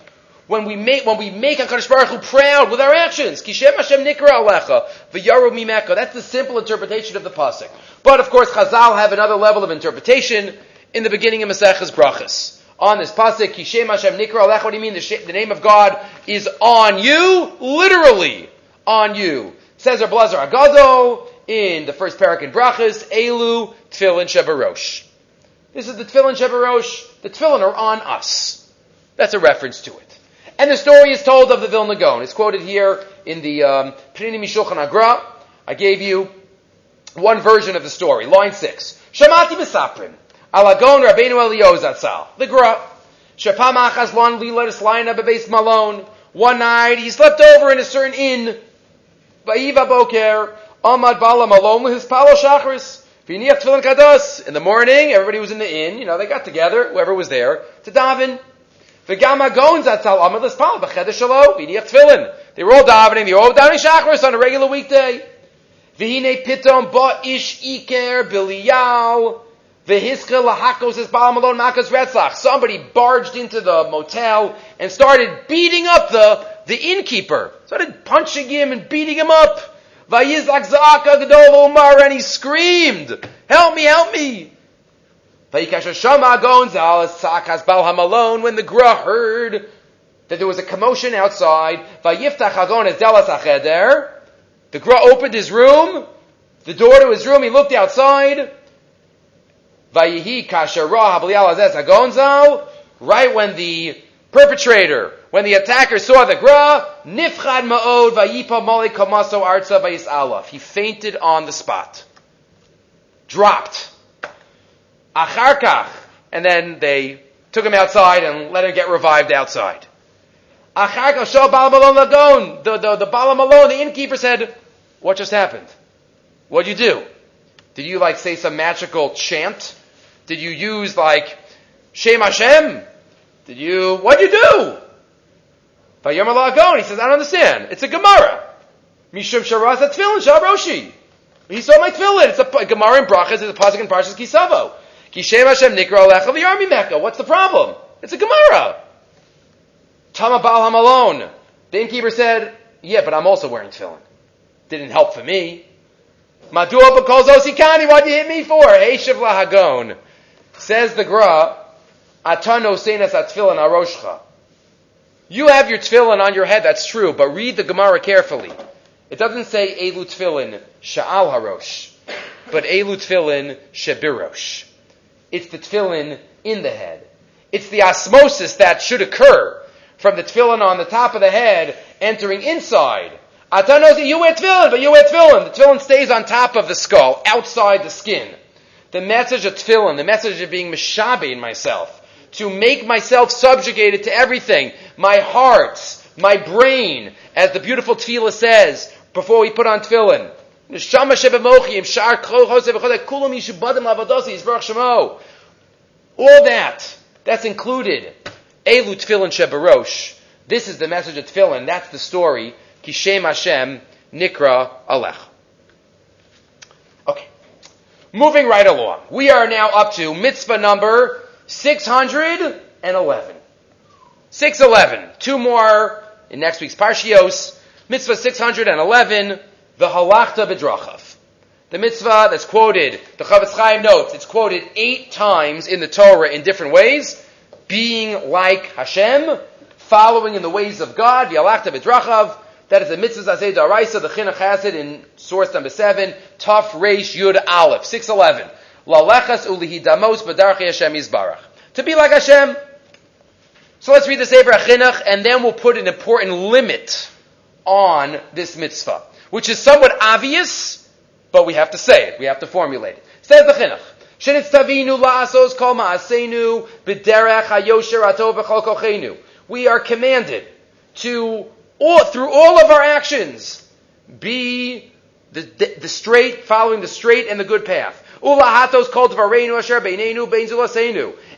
When we make when we make Hakadosh Baruch Hu proud with our actions, Kishem Hashem Nikra Alecha v'Yaru Mimeka. That's the simple interpretation of the pasuk. But of course, Chazal have another level of interpretation in the beginning of Maseches Brachas on this pasuk, Kishem Hashem Nikra Alech. What do you mean? The, sh- the name of God is on you, literally on you. Says our Blazer Agado in the first parak in Brachas, Elu Tfilin Shebarosh. This is the Tfilin Shebarosh. The Tfilin are on us. That's a reference to it. And the story is told of the Vilna Gaon. It's quoted here in the um, Mishulchan Agra. I gave you one version of the story. Line six. Shamati Misaprin. Alagon Rabbeinu Elioz Atzal. The Gra. Shapam Achaz Lon Lilatis Lina Bebeis Malone. One night he slept over in a certain inn. Vayiva Boker. Ahmad Bala Malone with his Palo Shachris. In the morning, everybody was in the inn. You know, they got together, whoever was there, to daven. V'gam Agon Zatzal Ahmad Lispal. B'chedesh Shalo. V'niach Tefillin. They were all davening. They were all davening Shachris on a regular weekday. V'hine pitom ba ish iker biliyal. Vehiska lahakos is balamalon makas retzach. Somebody barged into the motel and started beating up the, the innkeeper. Started punching him and beating him up. Vayizak zaka gadol umar and he screamed, help me, help me. When the gra heard that there was a commotion outside. The gra opened his room, the door to his room, he looked outside. Right when the perpetrator, when the attacker saw the gra, nifchad ma'od vayipa kamaso arza. He fainted on the spot. Dropped. Acharkach. And then they took him outside and let him get revived outside. Acharkach shah balamalon lagon. The, the, the balamalon, the innkeeper said, what just happened? What'd you do? Did you like say some magical chant? Did you use like Shem Hashem? Did you, what'd you do? Vayom Alagon, he says, I don't understand. It's a Gemara. Mishum Sharaz Tefillin Sharoshi. He saw my tefillin. It's a, a Gemara in Brachas. It's a pasuk in Parshas Kisavo. Kishem Hashem Nikra Alecha V'Yarmi Mecca. What's the problem? It's a Gemara. Tama Baal Hamalon. The innkeeper said, yeah, but I'm also wearing tefillin. Didn't help for me. Madua B'Kol Zosikani. Why'd you hit me for? Eshav Lahagon. Says the Gra, Atano Seinas Atfilin Aroshcha. You have your tefillin on your head, that's true, but read the Gemara carefully. It doesn't say Elu tefillin Sha'al Harosh, but Elu tefillin Shebirosh. It's the tefillin in the head. It's the osmosis that should occur from the tefillin on the top of the head entering inside. Atano, you wear tefillin, but you wear tefillin. The tefillin stays on top of the skull, outside the skin the message of tefillin, the message of being mishabe in myself, to make myself subjugated to everything, my heart, my brain, as the beautiful tefillah says before we put on tefillin. Neshama shar krochos evachot, kulam shemo. All that, that's included. Elu tefillin shebarosh. This is the message of tefillin. That's the story. Kishem Hashem nikra alech. Okay. Moving right along. We are now up to mitzvah number 611. 611. Two more in next week's Parshios. Mitzvah 611, the halachta bedrachav. The mitzvah that's quoted, the Chofetz Chaim notes, it's quoted eight times in the Torah in different ways, being like Hashem, following in the ways of God, Yalachta B'drachav, that is the mitzvah Zazeh Daraisa, the Chinuch Hasid in source number seven, Taf Reish Yud Aleph, 611. Lalechas ulihidamos b'darchei Hashem Yisbarach. To be like Hashem. So let's read the Sefer Chinuch, and then we'll put an important limit on this mitzvah, which is somewhat obvious, but we have to say it, we have to formulate it. Says the Chinuch, we are commanded to, all, through all of our actions, be the, the, the straight, following the straight and the good path.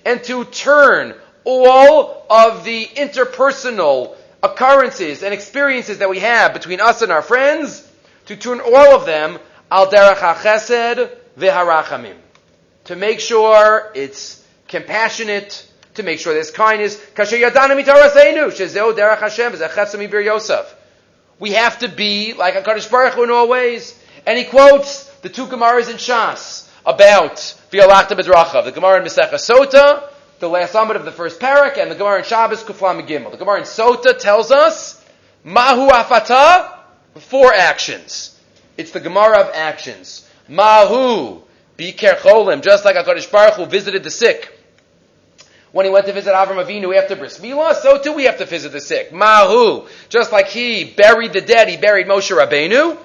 And to turn all of the interpersonal occurrences and experiences that we have between us and our friends, to turn all of them al derech chesed v'harachamim. To make sure it's compassionate, to make sure there's kindness. We have to be like HaKadosh Baruch in all ways. And he quotes the two Gemaras in Shas about V'yalachta B'drachav. The Gemara in Masechah Sota, the last summit of the first parak, and the Gemara in Shabbos Kuflam Gimel. The Gemara in Sota tells us Mahu Afata, four actions. It's the Gemara of actions. Mahu, be kercholim, just like HaKadosh Baruch Hu visited the sick when he went to visit Avram Avinu after Bris Milah, so too we have to visit the sick. Mahu, just like he buried the dead, he buried Moshe Rabbeinu,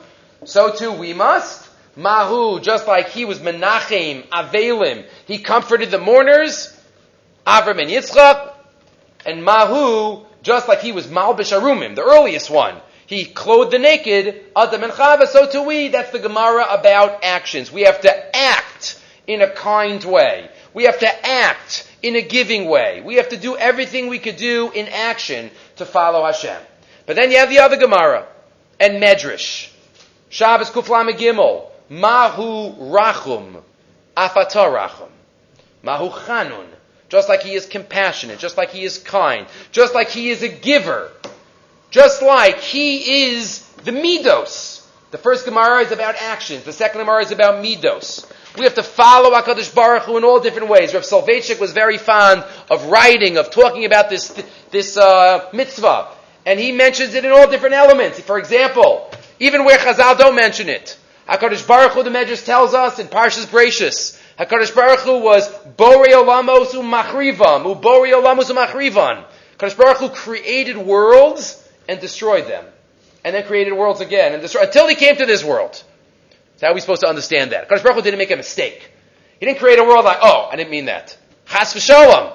so too we must. Mahu, just like he was Menachem, Avelim, he comforted the mourners, Avram and Yitzchak, and Mahu, just like he was Malbish Arumim, the earliest one. He clothed the naked, Adam and Chava, so too we. That's the Gemara about actions. We have to act in a kind way. We have to act in a giving way. We have to do everything we could do in action to follow Hashem. But then you have the other Gemara and Medrash. Shabbos Kuflam Gimel. Mahu Rachum. Afatar Rachum. Mahu Chanun. Just like he is compassionate, just like he is kind, just like he is a giver, just like he is the Midos. The first Gemara is about actions. The second Gemara is about Midos. We have to follow HaKadosh Baruch Hu in all different ways. Rav Soloveitchik was very fond of writing, of talking about this, this uh, mitzvah. And he mentions it in all different elements. For example, even where Chazal don't mention it. HaKadosh Baruch Hu, the Medrash tells us in Parshas Brachos, HaKadosh Baruch Hu was Borei Olamos Umachrivam, Uborei Olamos Umachrivan. HaKadosh Baruch Hu created worlds and destroyed them. And then created worlds again and destroyed, until he came to this world. So how are we supposed to understand that? Kadosh Baruch Hu didn't make a mistake. He didn't create a world like, oh, I didn't mean that. Chas v'sholem.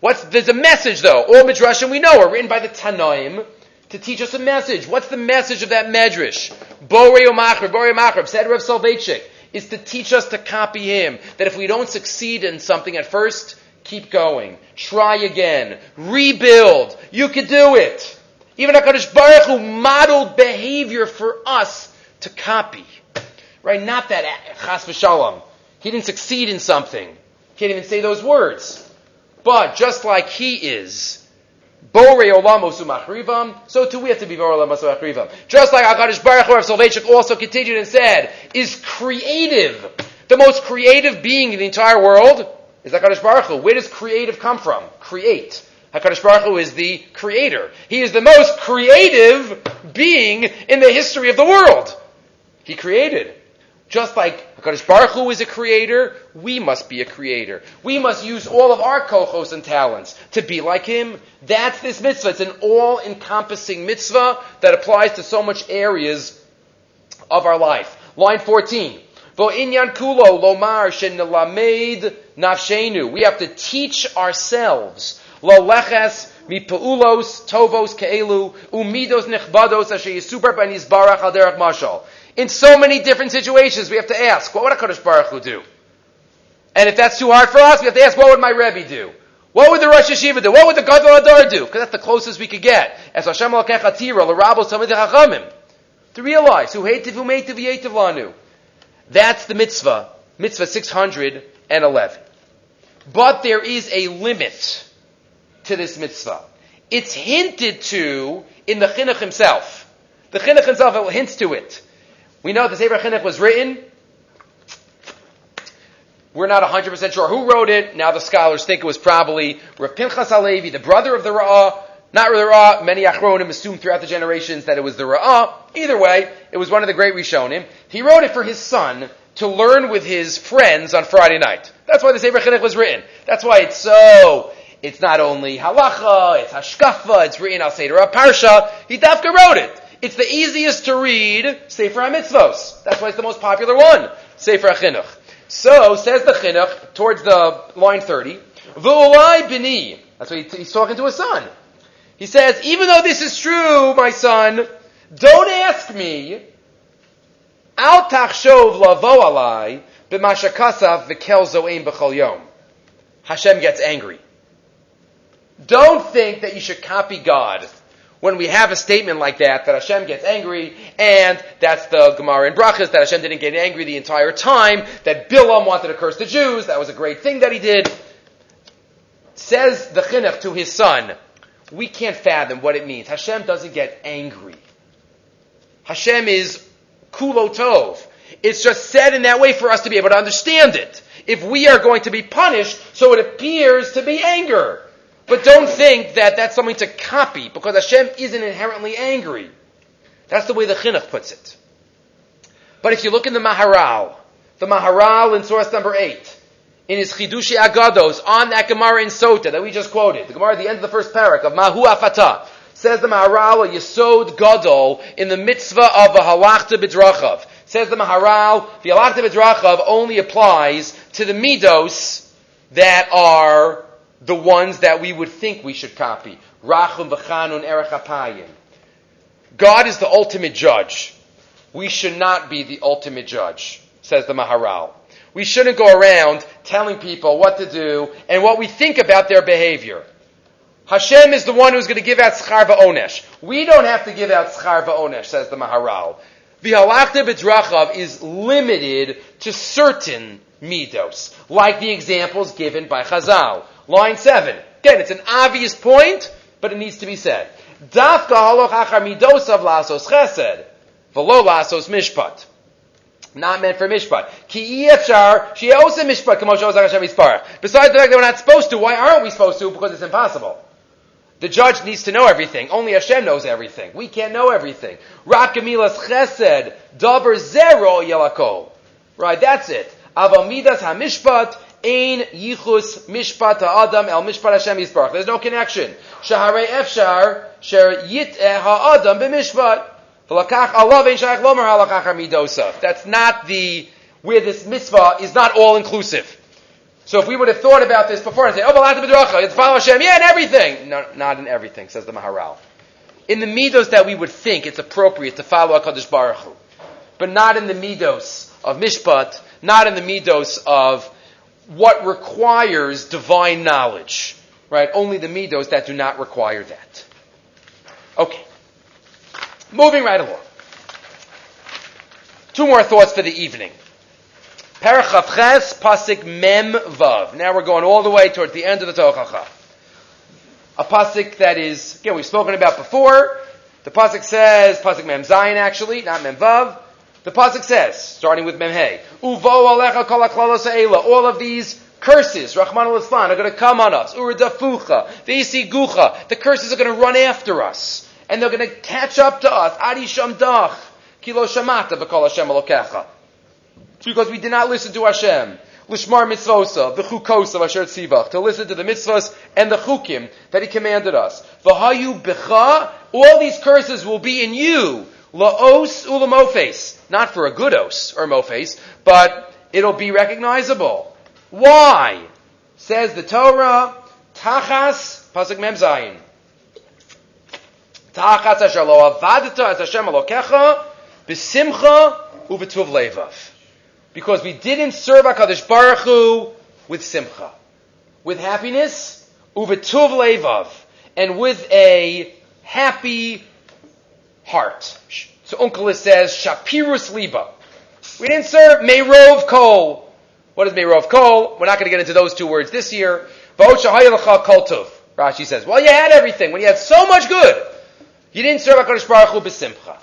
What's, there's a message though. All midrashim we know are written by the Tanoim to teach us a message. What's the message of that medrash? Borei Umachrib, Borei Umachrib, said Rav Soloveitchik, is to teach us to copy him. That if we don't succeed in something at first, keep going. Try again. Rebuild. You can do it. Even HaKadosh Baruch Hu modeled behavior for us to copy. Right? Not that chas v'shalom. He didn't succeed in something. Can't even say those words. But just like he is, Borei Olamos Umachrivam, so too we have to be Borei Olamos Umachrivam. Just like HaKadosh Baruch Hu of Soloveitchik also continued and said, is creative. The most creative being in the entire world is HaKadosh Baruch Hu. Where does creative come from? Create. HaKadosh Baruch Hu is the creator. He is the most creative being in the history of the world. He created. Just like HaKadosh Baruch Hu is a creator, we must be a creator. We must use all of our kochos and talents to be like him. That's this mitzvah. It's an all-encompassing mitzvah that applies to so much areas of our life. Line 14. Inyan kulo lomar shenelamed nafshenu. We have to teach ourselves. Lo leches mipaulos tovos keelu umidos nechbados asher yisubar ben yizbarach al derech mashal In so many different situations, we have to ask, what would HaKadosh Baruch Hu do? And if that's too hard for us, we have to ask, what would my Rebbe do? What would the Rosh Yeshiva do? What would the Gadol Hador do? Because that's the closest we could get. As Hashem Alkech Atira, L'Rabos Tamid HaChamim. To realize, who hated, who made be lanu. That's the mitzvah. Mitzvah 611. But there is a limit to this mitzvah. It's hinted to in the chinuch himself. The chinuch himself hints to it. We know the Sefer Chinuch was written. We're not 100% sure who wrote it. Now the scholars think it was probably Rav Pinchas Halevi, the brother of the Ra'ah. Not the Ra'ah. Many Achronim assumed throughout the generations that it was the Ra'ah. Either way, it was one of the great Rishonim. He wrote it for his son to learn with his friends on Friday night. That's why the Sefer Chinuch was written. That's why it's so it's not only halacha, it's hashkafa, it's written al Seder Parsha. He dafka wrote it. It's the easiest to read Sefer HaMitzvos. That's why it's the most popular one, Sefer HaChinuch. So, says the Chinuch, towards the line 30, V'ulai bini. That's what he's talking to his son. He says, even though this is true, my son, don't ask me, al tachshov lavo alai, b'mashakasav v'kel zo'im b'chol yom. Hashem gets angry. Don't think that you should copy God when we have a statement like that, that Hashem gets angry, and that's the Gemara in Brachas, that Hashem didn't get angry the entire time, that Bilam wanted to curse the Jews, that was a great thing that he did. Says the Chinuch to his son, we can't fathom what it means. Hashem doesn't get angry. Hashem is kulo tov. It's just said in that way for us to be able to understand it. If we are going to be punished, so it appears to be anger. But don't think that that's something to copy, because Hashem isn't inherently angry. That's the way the Chinuch puts it. But if you look in the Maharal, the Maharal in source number 8, in his Chidushi Agados, on that Gemara in Sota that we just quoted, the Gemara at the end of the first parak of Mahu Afata, says the Maharal, a Yesod Gadol, in the mitzvah of the Halachta B'drachav. Says the Maharal, the Halachta B'drachav only applies to the Midos that are the ones that we would think we should copy. Rachum v'chanun erech God is the ultimate judge. We should not be the ultimate judge, says the Maharal. We shouldn't go around telling people what to do and what we think about their behavior. Hashem is the one who's going to give out schar va'onesh. We don't have to give out schar va'onesh, says the Maharal. The halachta b'drachav is limited to certain midos, like the examples given by Chazal. Line 7. Again, it's an obvious point, but it needs to be said. Dafka haloch midosav lasos chesed, v'lo lasos mishpat. Not meant for mishpat. Ki efshar also mishpat ozar Hashem. Besides the fact that we're not supposed to, why aren't we supposed to? Because it's impossible. The judge needs to know everything. Only Hashem knows everything. We can't know everything. Rakamilas chesed, davar zero yelakol. Right, that's it. Avamidas hamishpat, Ein yichus mishpat ha'adam el mishpat Hashem yisbarach. There's no connection. Shaharei efshar sher yit ha'adam b'mishpat. V'lakach alav ein shayach lomer halakach midosa. That's not the, where this mitzvah is not all inclusive. So if we would have thought about this before and say, oh, Balata B'dracha, it's follow Hashem, yeah, in everything. No, not in everything, says the Maharal. In the midos that we would think it's appropriate to follow HaKadosh Baruch Hu. But not in the midos of Mishpat, not in the midos of what requires divine knowledge. Right? Only the midos that do not require that. Okay. Moving right along. Two more thoughts for the evening. Perachavches pasik mem vav. Now we're going all the way towards the end of the Tochacha. A pasik that is, again, we've spoken about before. The pasik says, pasik mem zayin actually, not mem vav. The pasuk says, starting with Memhei, Uvo alecha kol ha'ela. All of these curses, Rahman al are going to come on us. Urdafucha, gucha. The curses are going to run after us, and they're going to catch up to us. Adi shamdach, kilo shamata v'kol Hashem alokecha. Because we did not listen to Hashem. Lishmar mitzvosa, the chukosa asher tzivach, to listen to the mitzvahs and the chukim that He commanded us. V'hayu becha, all these curses will be in you. Laos ulamofes. Not for a good os or mofes, but it'll be recognizable. Why? Says the Torah, Tachas, Pasuk Mem Zayin. Tachas asher lo avadta as Hashem alokecha, B'simcha uvetuv levav. Because we didn't serve HaKadosh Baruch Hu with simcha. With happiness, uvetuv levav. And with a happy heart. So Onkelos says, Shapirus liba. We didn't serve Meirov Kol. What is Meirov Kol? We're not going to get into those two words this year. Rashi says, well, you had everything. When you had so much good, you didn't serve HaKadosh Baruch Hu b'simcha.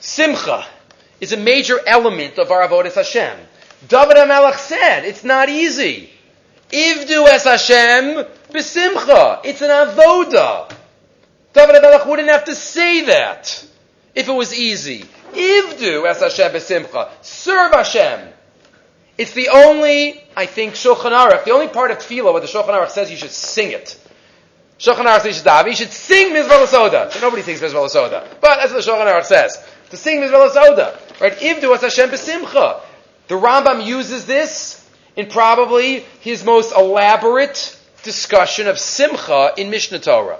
Simcha is a major element of our avodas Hashem. David HaMelech said, it's not easy. Ivdu es Hashem b'simcha. It's an avoda. David HaMelech wouldn't have to say that if it was easy. Ivdu es Hashem b'simcha. Serve Hashem. It's the only, I think, Shulchan Aruch, the only part of Tefillah where the Shulchan Aruch says you should sing it. Shulchan Aruch says you should sing Mizvah Soda. So nobody sings Mizvah Soda. But that's what the Shulchan Aruch says. To sing Mizvah Soda. Right? Ivdu es Hashem b'simcha. The Rambam uses this in probably his most elaborate discussion of Simcha in Mishnah Torah.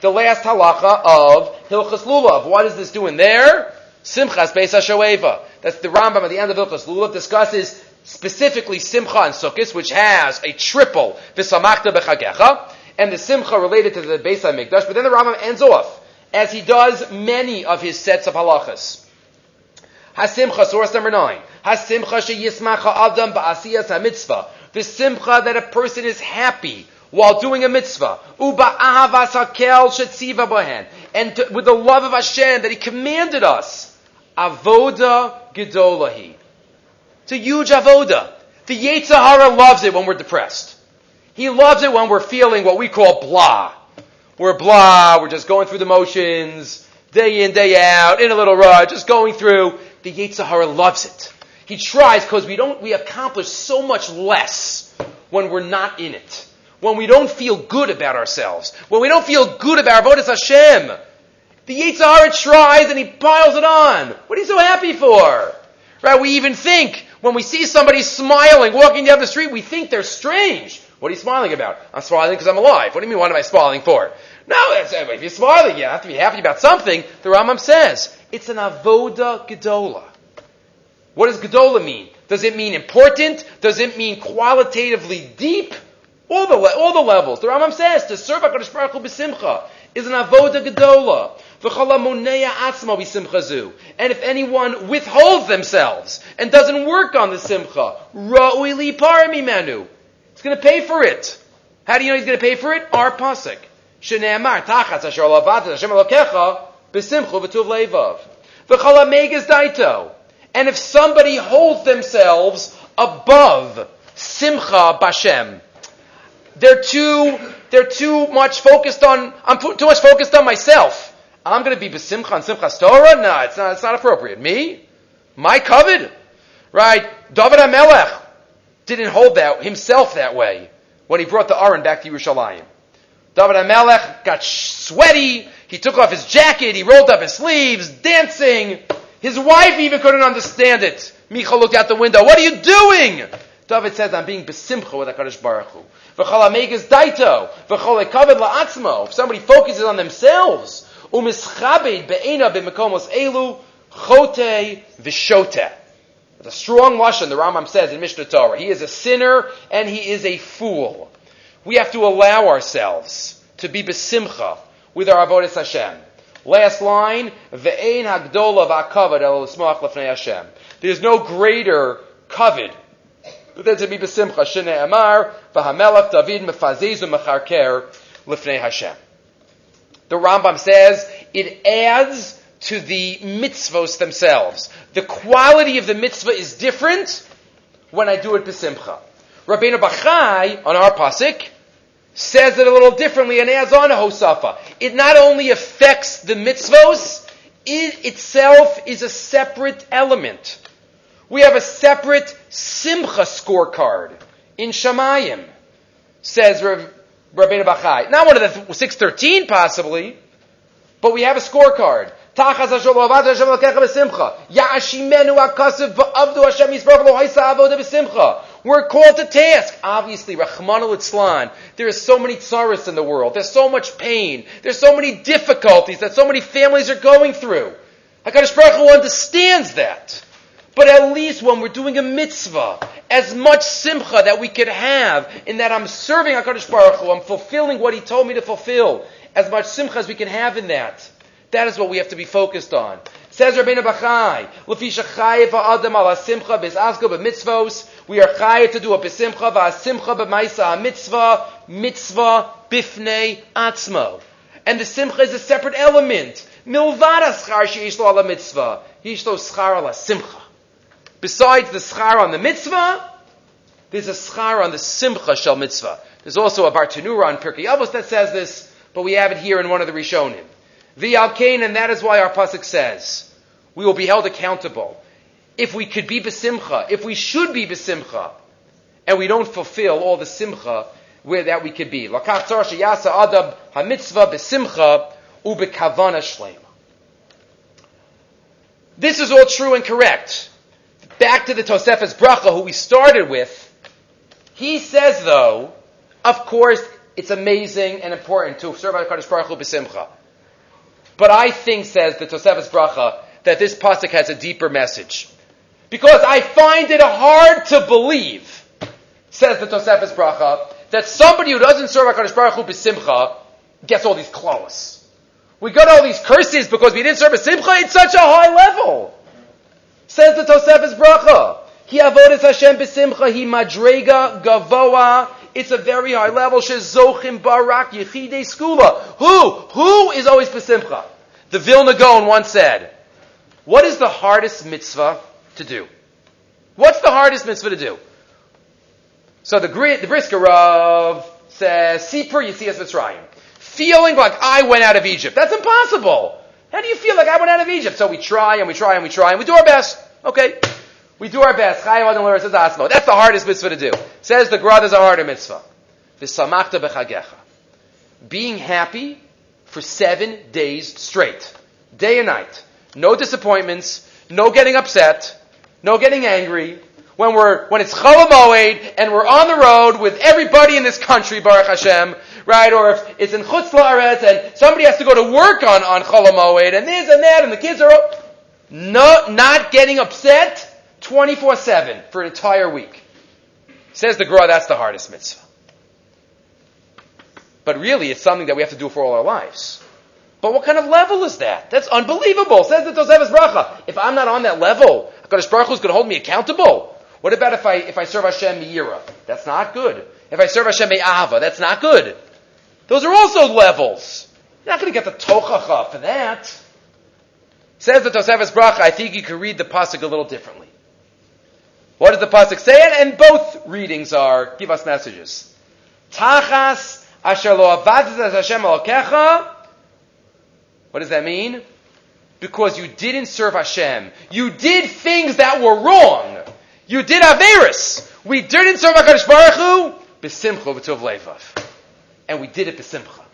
The last halacha of Hilchas Lulav. What is this doing there? Simchas Beis HaShoeva. That's the Rambam at the end of Hilchas Lulav discusses specifically Simcha and Sukkot, which has a triple V'samachta B'chagecha, and the Simcha related to the Beis HaMikdash, but then the Rambam ends off, as he does many of his sets of halachas. Hasimcha, source number nine. Hasimcha sheyismacha adam ba'asiyas ha-mitzvah. The simcha that a person is happy while doing a mitzvah. Ahavas. And to, with the love of Hashem that He commanded us. Avoda gedolahi. It's a huge avoda. The Yetzer Hara loves it when we're depressed. He loves it when we're feeling what we call blah. We're blah, we're just going through the motions, day in, day out, in a little rut, just going through. The Yetzer Hara loves it. He tries because we don't, we accomplish so much less when we're not in it. When we don't feel good about ourselves. When we don't feel good about our Avodas Hashem. The Yetzer Hara tries and he piles it on. What are you so happy for? Right? We even think when we see somebody smiling walking down the street, we think they're strange. What are you smiling about? I'm smiling because I'm alive. What do you mean, what am I smiling for? No, uh, if you're smiling, you have to be happy about something. The Rambam says, it's an avoda gedola. What does gedola mean? Does it mean important? Does it mean qualitatively deep? All the, all the levels. The Rambam says, to serve HaKadosh Baruch Hu b'simcha is an avoda gedola. And if anyone withholds themselves and doesn't work on the simcha, ra'uili paramimenu. It's going to pay for it. How do you know he's going to pay for it? Our pasuk. Shneamar tachatz asher lavatas Hashem elokecha b'simcha v'tuv leivav. V'chala megas daito. And if somebody holds themselves above simcha bashem, they're too, they're too much focused on, I'm too much focused on myself. I'm going to be besimcha and simchas Torah? No, it's not, it's not appropriate. Me? My covet? Right? David HaMelech didn't hold that, himself that way when he brought the Aron back to Yerushalayim. David HaMelech got sweaty, he took off his jacket, he rolled up his sleeves, dancing. His wife even couldn't understand it. Michal looked out the window. What are you doing? David says, I'm being besimcha with HaKadosh Baruch Hu. V'chol amegas daito. V'chol ekaved la'atzmo. If somebody focuses on themselves, umischabed be'ena b'mekomos elu, chote v'shote. A strong lashon, the Rambam says in Mishnah Torah. He is a sinner and he is a fool. We have to allow ourselves to be besimcha with our avodas Hashem. Last line, ve'ein hagdola v'akavad el Hashem. There's no greater covet than to be besimcha. V'hamelach David lefnei Hashem. The Rambam says it adds to the mitzvos themselves. The quality of the mitzvah is different when I do it besimcha. Rabbeinu Bachai on our pasuk says it a little differently and adds on a hosafa. It not only affects the mitzvos, it itself is a separate element. We have a separate simcha scorecard in Shemayim, says Rav, Rabbeinu Bachai. Not one of the 613 possibly, but we have a scorecard. We're called to task. Obviously, Rahman al there are so many tsaras in the world. There's so much pain. There's so many difficulties that so many families are going through. HaKadosh Baruch Hu understands that. But at least when we're doing a mitzvah, as much simcha that we could have in that I'm serving HaKadosh Baruch Hu, I'm fulfilling what He told me to fulfill, as much simcha as we can have in that. That is what we have to be focused on. Says Rabbeinu Bachai, "Lefisha chayev ha'adam ala simcha bezazgo b'mitzvos." We are chayev to do a besimcha va'asimcha b'maisa a mitzvah mitzvah bifnei atzmo. And the simcha is a separate element. Milvad aschar she'ish lo ala mitzvah, yish schar ala simcha. Besides the schar on the mitzvah, there's a schar on the simcha shel mitzvah. There's also a Bartenura on Pirkei Avos that says this, but we have it here in one of the Rishonim. The Alkain, and that is why our pasuk says, we will be held accountable. If we could be besimcha, if we should be besimcha, and we don't fulfill all the simcha where that we could be. Lakach tzar sheyasa adab hamitzvah besimcha ubekavana shlema. This is all true and correct back to the Tosefes Bracha, who we started with, he says, though, of course, it's amazing and important to serve HaKadosh Baruch Hu b'simcha. But I think, says the Tosefes Bracha, that this pasuk has a deeper message. Because I find it hard to believe, says the Tosefes Bracha, that somebody who doesn't serve HaKadosh Baruch Hu b'simcha gets all these clothes. We got all these curses because we didn't serve a simcha. It's such a high level. Says the Tosefes Bracha. He avodas Hashem b'simcha. He madrega gavoa. It's a very high level. Shezochim barak yechidei skula. Who? Who is always b'simcha? The Vilna Gaon once said, what is the hardest mitzvah to do? What's the hardest mitzvah to do? So the, the Brisker Rav says, Sipur Yitzias Mitzrayim. Feeling like I went out of Egypt. That's impossible. How do you feel like I went out of Egypt? So we try and we try and we try and we do our best. Okay. We do our best. Says That's the hardest mitzvah to do. Says the Gra, there's a harder mitzvah. V'samachta b'chagecha. Being happy for seven days straight. Day and night. No disappointments. No getting upset. No getting angry. When we're, when it's Chol and we're on the road with everybody in this country, Baruch Hashem, right? Or if it's in Chutz La'aretz and somebody has to go to work on, on Chol Moed and this and that and the kids are no, not getting upset 24-7 for an entire week. Says the Gra, that's the hardest mitzvah. But really, it's something that we have to do for all our lives. But what kind of level is that? That's unbelievable. Says the Tosefes Bracha. If I'm not on that level, HaKadosh Baruch is going to hold me accountable. What about if I, if I serve Hashem Me'ira? That's not good. If I serve Hashem Me'ahava, that's not good. Those are also levels. You're not going to get the tochacha for that. Says the Tosefes Bracha, I think you could read the pasuk a little differently. What does the pasuk say? And, both readings are give us messages. Tachas asher lo Hashem Elokecha. What does that mean? Because you didn't serve Hashem. You did things that were wrong. You did Averis. We didn't serve HaKadosh Baruch Hu. Besimcha v'tov levav and we did it besimcha.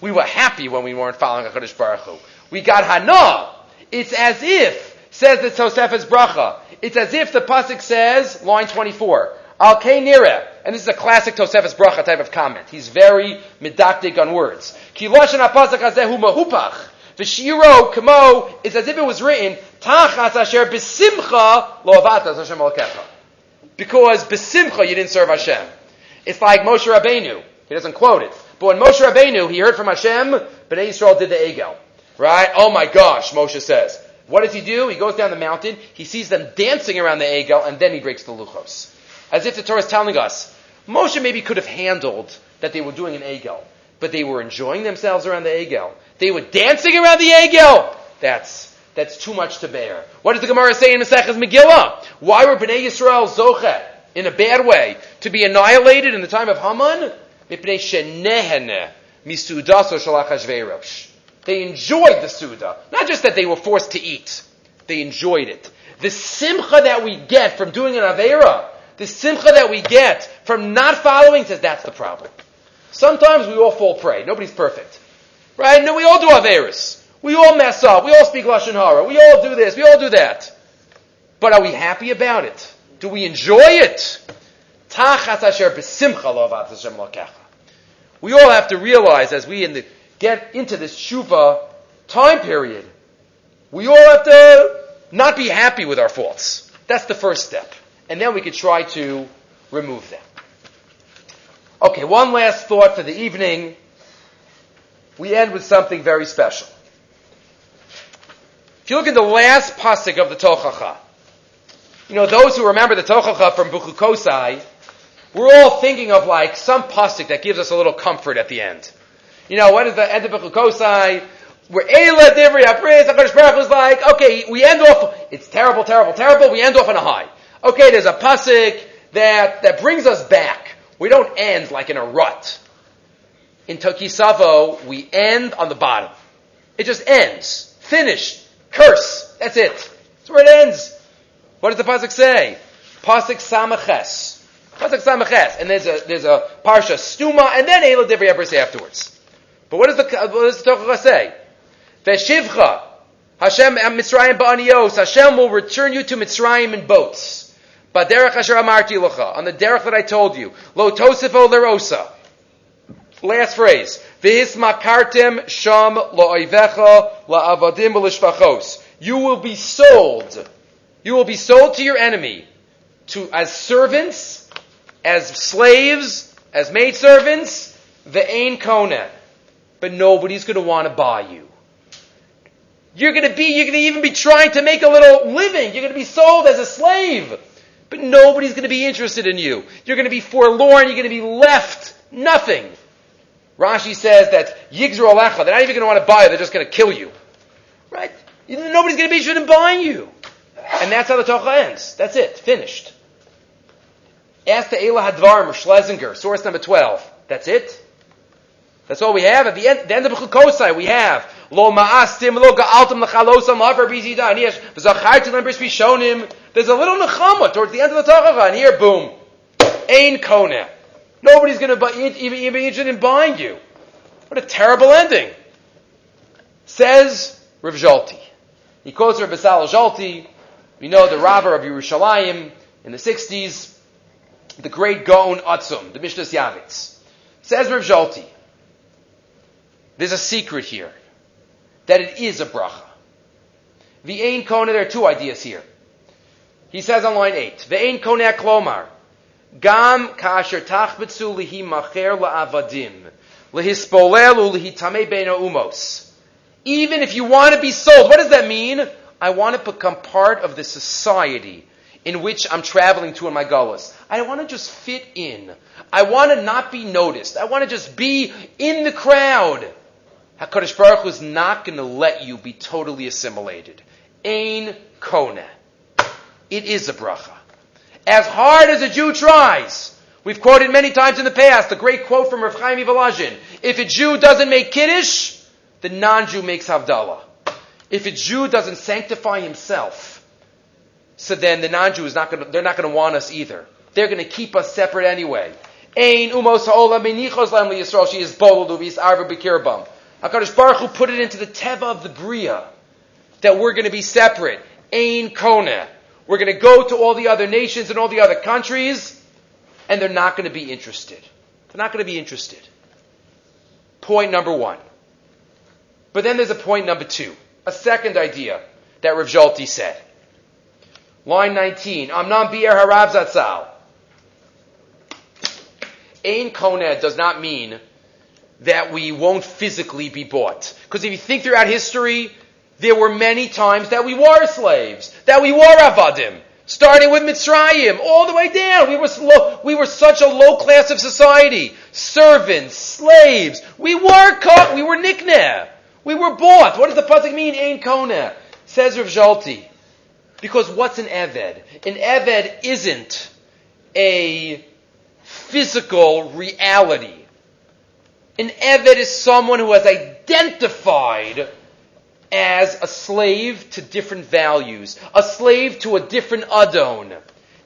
We were happy when we weren't following HaKadosh Baruch Hu. We got hana. It's as if, says the Tosefes Bracha, it's as if the Pasuk says, line 24, Al nira, and this is a classic Tosefes Bracha type of comment. He's very medactic on words. Ki loshen hazehu mahupach, v'shiro kamo, is as if it was written, tachas asher besimcha lo avatas Hashem Because besimcha you didn't serve Hashem. It's like Moshe Rabbeinu. He doesn't quote it. But when Moshe Rabbeinu, he heard from Hashem, Bnei Yisrael did the Egel. Right? Oh my gosh, Moshe says. What does he do? He goes down the mountain, he sees them dancing around the Egel, and then he breaks the Luchos. As if the Torah is telling us, Moshe maybe could have handled that they were doing an Egel, but they were enjoying themselves around the Egel. They were dancing around the Egel! That's, that's too much to bear. What does the Gemara say in Maseches Megillah? Why were Bnei Yisrael Zochet, in a bad way, to be annihilated in the time of Haman? They enjoyed the Suda. Not just that they were forced to eat. They enjoyed it. The simcha that we get from doing an Avera, the simcha that we get from not following says that's the problem. Sometimes we all fall prey. Nobody's perfect. Right? No, we all do Averas. We all mess up. We all speak Lashon Hara. We all do this. We all do that. But are we happy about it? Do we enjoy it? Tachas asher b'simcha Hashem. We all have to realize as we in the, get into this shuva time period, we all have to not be happy with our faults. That's the first step. And then we could try to remove them. Okay, one last thought for the evening. We end with something very special. If you look at the last pasuk of the Tochacha, you know, those who remember the Tochacha from Buchukosai, we're all thinking of like some pasuk that gives us a little comfort at the end. You know, what is the end of Buchukosai? Where Eila Divri Apris, HaKadosh Baruch was like, okay, we end off, it's terrible, terrible, terrible, we end off on a high. Okay, there's a pasuk that, that brings us back. We don't end like in a rut. In Tokisavo, we end on the bottom. It just ends. Finished. Curse. That's it. That's where it ends. What does the pasuk say? Pasuk samaches. Pasuk. And there's a there's a parsha stuma, and then Eila Divri Apris afterwards. But what does the what does the Torah say? Veshivcha Hashem Mitzrayim ba'aniyos. Hashem will return you to Mitzrayim in boats. Baderech asher amarti lecha. On the derech that I told you. Lo tosifo lerosa. Last phrase. V'his makartem sham lo'oivecha la'avadim v'lishvachos. You will be sold. You will be sold to your enemy to as servants, as slaves, as maidservants, the ain kona. But nobody's going to want to buy you. You're going to be, you're going to even be trying to make a little living. You're going to be sold as a slave. But nobody's going to be interested in you. You're going to be forlorn. You're going to be left nothing. Rashi says that Yigzru Alecha, they're not even going to want to buy you, they're just going to kill you. Right? Nobody's going to be interested in buying you. And that's how the Tocha ends. That's it. Finished. Ask the Eila Hadvar Schlesinger, source number 12. That's it. That's all we have. At the end, the end of Chukosai, we have Lo ma'astim lo ga'altim l'chalosam la'ver b'zida. And here, v'zachartim l'bris bishonim. There's a little nechama towards the end of the Torah, and here, boom, Ein kona. Nobody's going to even, even interested in buying you. What a terrible ending. Says Rav Zolti. He quotes Rav Basal Zolti. We know the robber of Yerushalayim in the 60s, the great Gaon Atzum, the Mishnah Yavitz. Says Rav Zolti. There's a secret here that it is a bracha. The Ein Kona, there are two ideas here. He says on line 8, The Ein Kona Klomar, Gam kasher tachbetzu lihi macher la'avadim, lihispolelu lihitame bena umos. Even if you want to be sold, what does that mean? I want to become part of the society in which I'm traveling to in my gullus. I want to just fit in. I want to not be noticed. I want to just be in the crowd. HaKadosh Baruch Hu is not going to let you be totally assimilated. Ein kona. It is a bracha. As hard as a Jew tries, we've quoted many times in the past the great quote from Rav Chaim Volozhin. If a Jew doesn't make Kiddush, the non-Jew makes Havdalah. If a Jew doesn't sanctify himself, so then the non-Jew is not going to, they're not going to want us either. They're going to keep us separate anyway. Ein umos ha'olam menichos lam liyisrael she is bolulu v'is arva b'kirbam. HaKadosh Baruch Hu put it into the teva of the Bria that we're going to be separate. Ein kona. We're going to go to all the other nations and all the other countries, and they're not going to be interested. They're not going to be interested. Point number one. But then there's a point number two. A second idea that Rav Zolti said. Line 19. Amnam bi'er harab zatzal. Ein kona does not mean that we won't physically be bought. Because if you think throughout history, there were many times that we were slaves, that we were avadim, starting with Mitzrayim, all the way down. We were we were such a low class of society. Servants, slaves. We were caught, we were nikneh. We were bought. What does the pasuk mean? Ein kona. Says Rav Zolti. Because what's an Eved? An Eved isn't a physical reality. An Eved is someone who has identified as a slave to different values, a slave to a different Adon.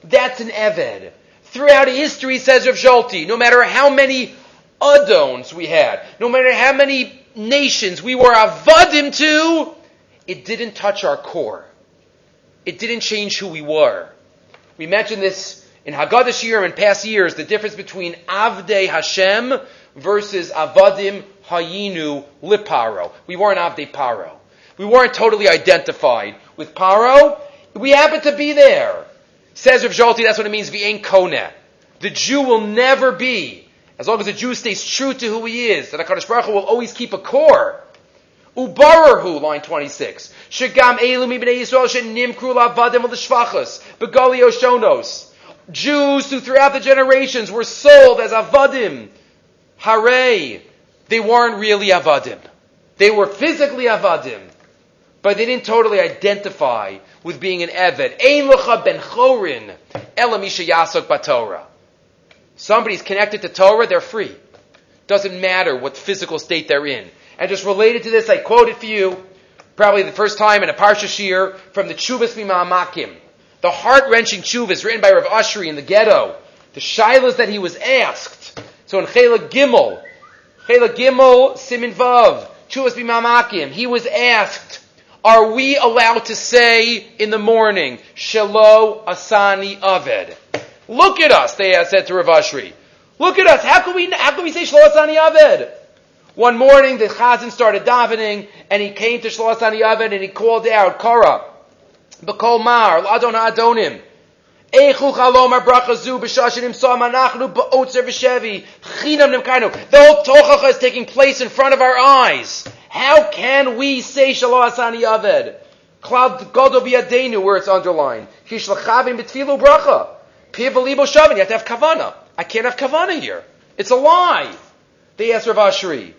That's an Eved. Throughout history, says Rav Zolti, no matter how many Adons we had, no matter how many nations we were Avadim to, it didn't touch our core. It didn't change who we were. We mentioned this in Haggadah Shir in past years, the difference between Avdei Hashem versus Avadim Hayinu Liparo. We weren't Avdei Paro. We weren't totally identified with Paro. We happened to be there. Says Rav Zolti, that's what it means, v'ein koneh. The Jew will never be, as long as the Jew stays true to who he is, that HaKadosh Baruch Hu will always keep a core. Ubarahu, line 26. Shagam elu mibnei Yisrael shenimkru lavadim l'shvachas, begali oshonos. Jews who throughout the generations were sold as avadim. Hare. They weren't really avadim. They were physically avadim. But they didn't totally identify with being an Eved. Ein lecha ben chorin, elamisha yasok batorah. Somebody's connected to Torah, they're free. Doesn't matter what physical state they're in. And just related to this, I quoted for you, probably the first time in a Parsha Shiur, from the Chuvas Mima'amakim. The heart-wrenching Chuvas written by Rav Oshry in the ghetto. The shilas that he was asked. So in Chela Gimel, Chela Gimel, Simin Vav, Chuvas Mima'amakim, he was asked, are we allowed to say in the morning, Shelo Asani Aved? Look at us, they said to Rav Oshry. Look at us. How can we, how can we say Shelo Asani Aved? One morning, the Chazan started davening, and he came to Shelo Asani Aved, and he called out, Kara, B'kol Mar, Adon Adonim, Eichu chalom brachazu b'shashin imsam anachnu ba'otzer v'shevi chinam nimkainu. The whole tochacha is taking place in front of our eyes. How can we say Shelo Asani Aved? Klad Godo Biadenu, where it's underlined. Kishlachavim B'tfilu Bracha. Piv Libo Shavin. You have to have Kavana. I can't have Kavana here. It's a lie. They asked Rav Oshry.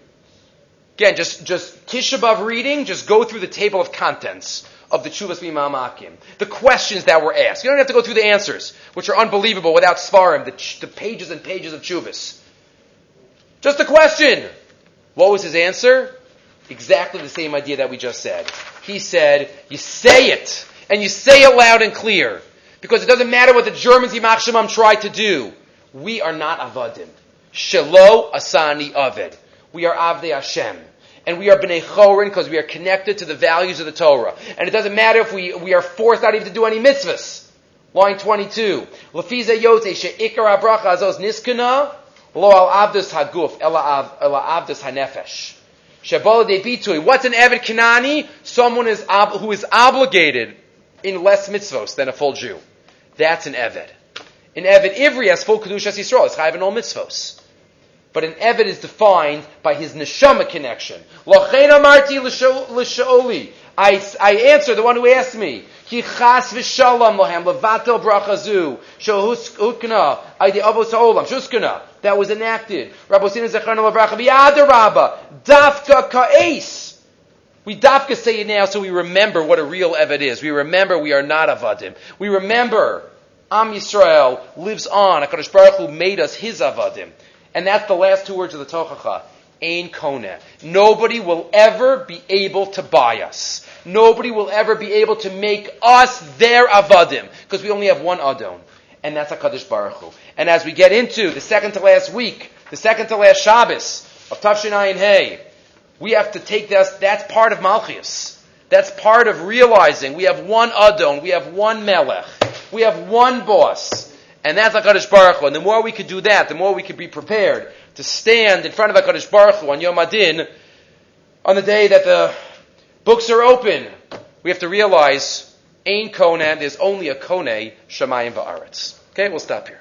Again, just, just Tisha reading, just go through the table of contents of the Chuvas Mimamakim. The questions that were asked. You don't have to go through the answers, which are unbelievable without Svarim, the, the pages and pages of Chuvas. Just a question. What was his answer? Exactly the same idea that we just said. He said, you say it, and you say it loud and clear. Because it doesn't matter what the Germans, Yimach Shemam, tried to do. We are not Avadim. Shelo Asani Aved. We are Avdei Hashem. And we are Bnei Chorin because we are connected to the values of the Torah. And it doesn't matter if we, we are forced not even to do any mitzvahs. Line 22. Lefiza yote she'ikar habracha azos niskana lo al avdus haguf ela avdus hanefesh. Shabala de. What's an Eved Kanani? Someone is ob- who is obligated in less mitzvos than a full Jew. That's an Eved. An Eved Ivri has full Kedushas Yisrael. It's chayv in all mitzvos. But an Eved is defined by his neshama connection. Lochein amarti l'shaoli. I, I answer the one who asked me. Ki chas v'shalom lohem levatel brachazu shohuskna aydi avos ha'olam shuskana that was enacted. Rabbosina zecharna lavracha v'yada rabba dafka ka'es. We dafka say it now so we remember what a real Eved is. We remember we are not avadim. We remember Am Yisrael lives on. HaKadosh Baruch Hu made us his avadim. And that's the last two words of the Tochacha. Ein Koneh. Nobody will ever be able to buy us. Nobody will ever be able to make us their avadim. Because we only have one Adon. And that's a HaKadosh Baruch Hu. And as we get into the second to last week, the second to last Shabbos of Tafshin Ayin Hey, we have to take this, that's part of Malchias. That's part of realizing we have one Adon, we have one Melech, we have one boss. And that's HaKadosh Baruch Hu. And the more we could do that, the more we could be prepared to stand in front of HaKadosh Baruch Hu on Yom HaDin, on the day that the books are open. We have to realize, Ein Koneh, there's only a Kone, Shemayim Va'aretz. Okay, we'll stop here.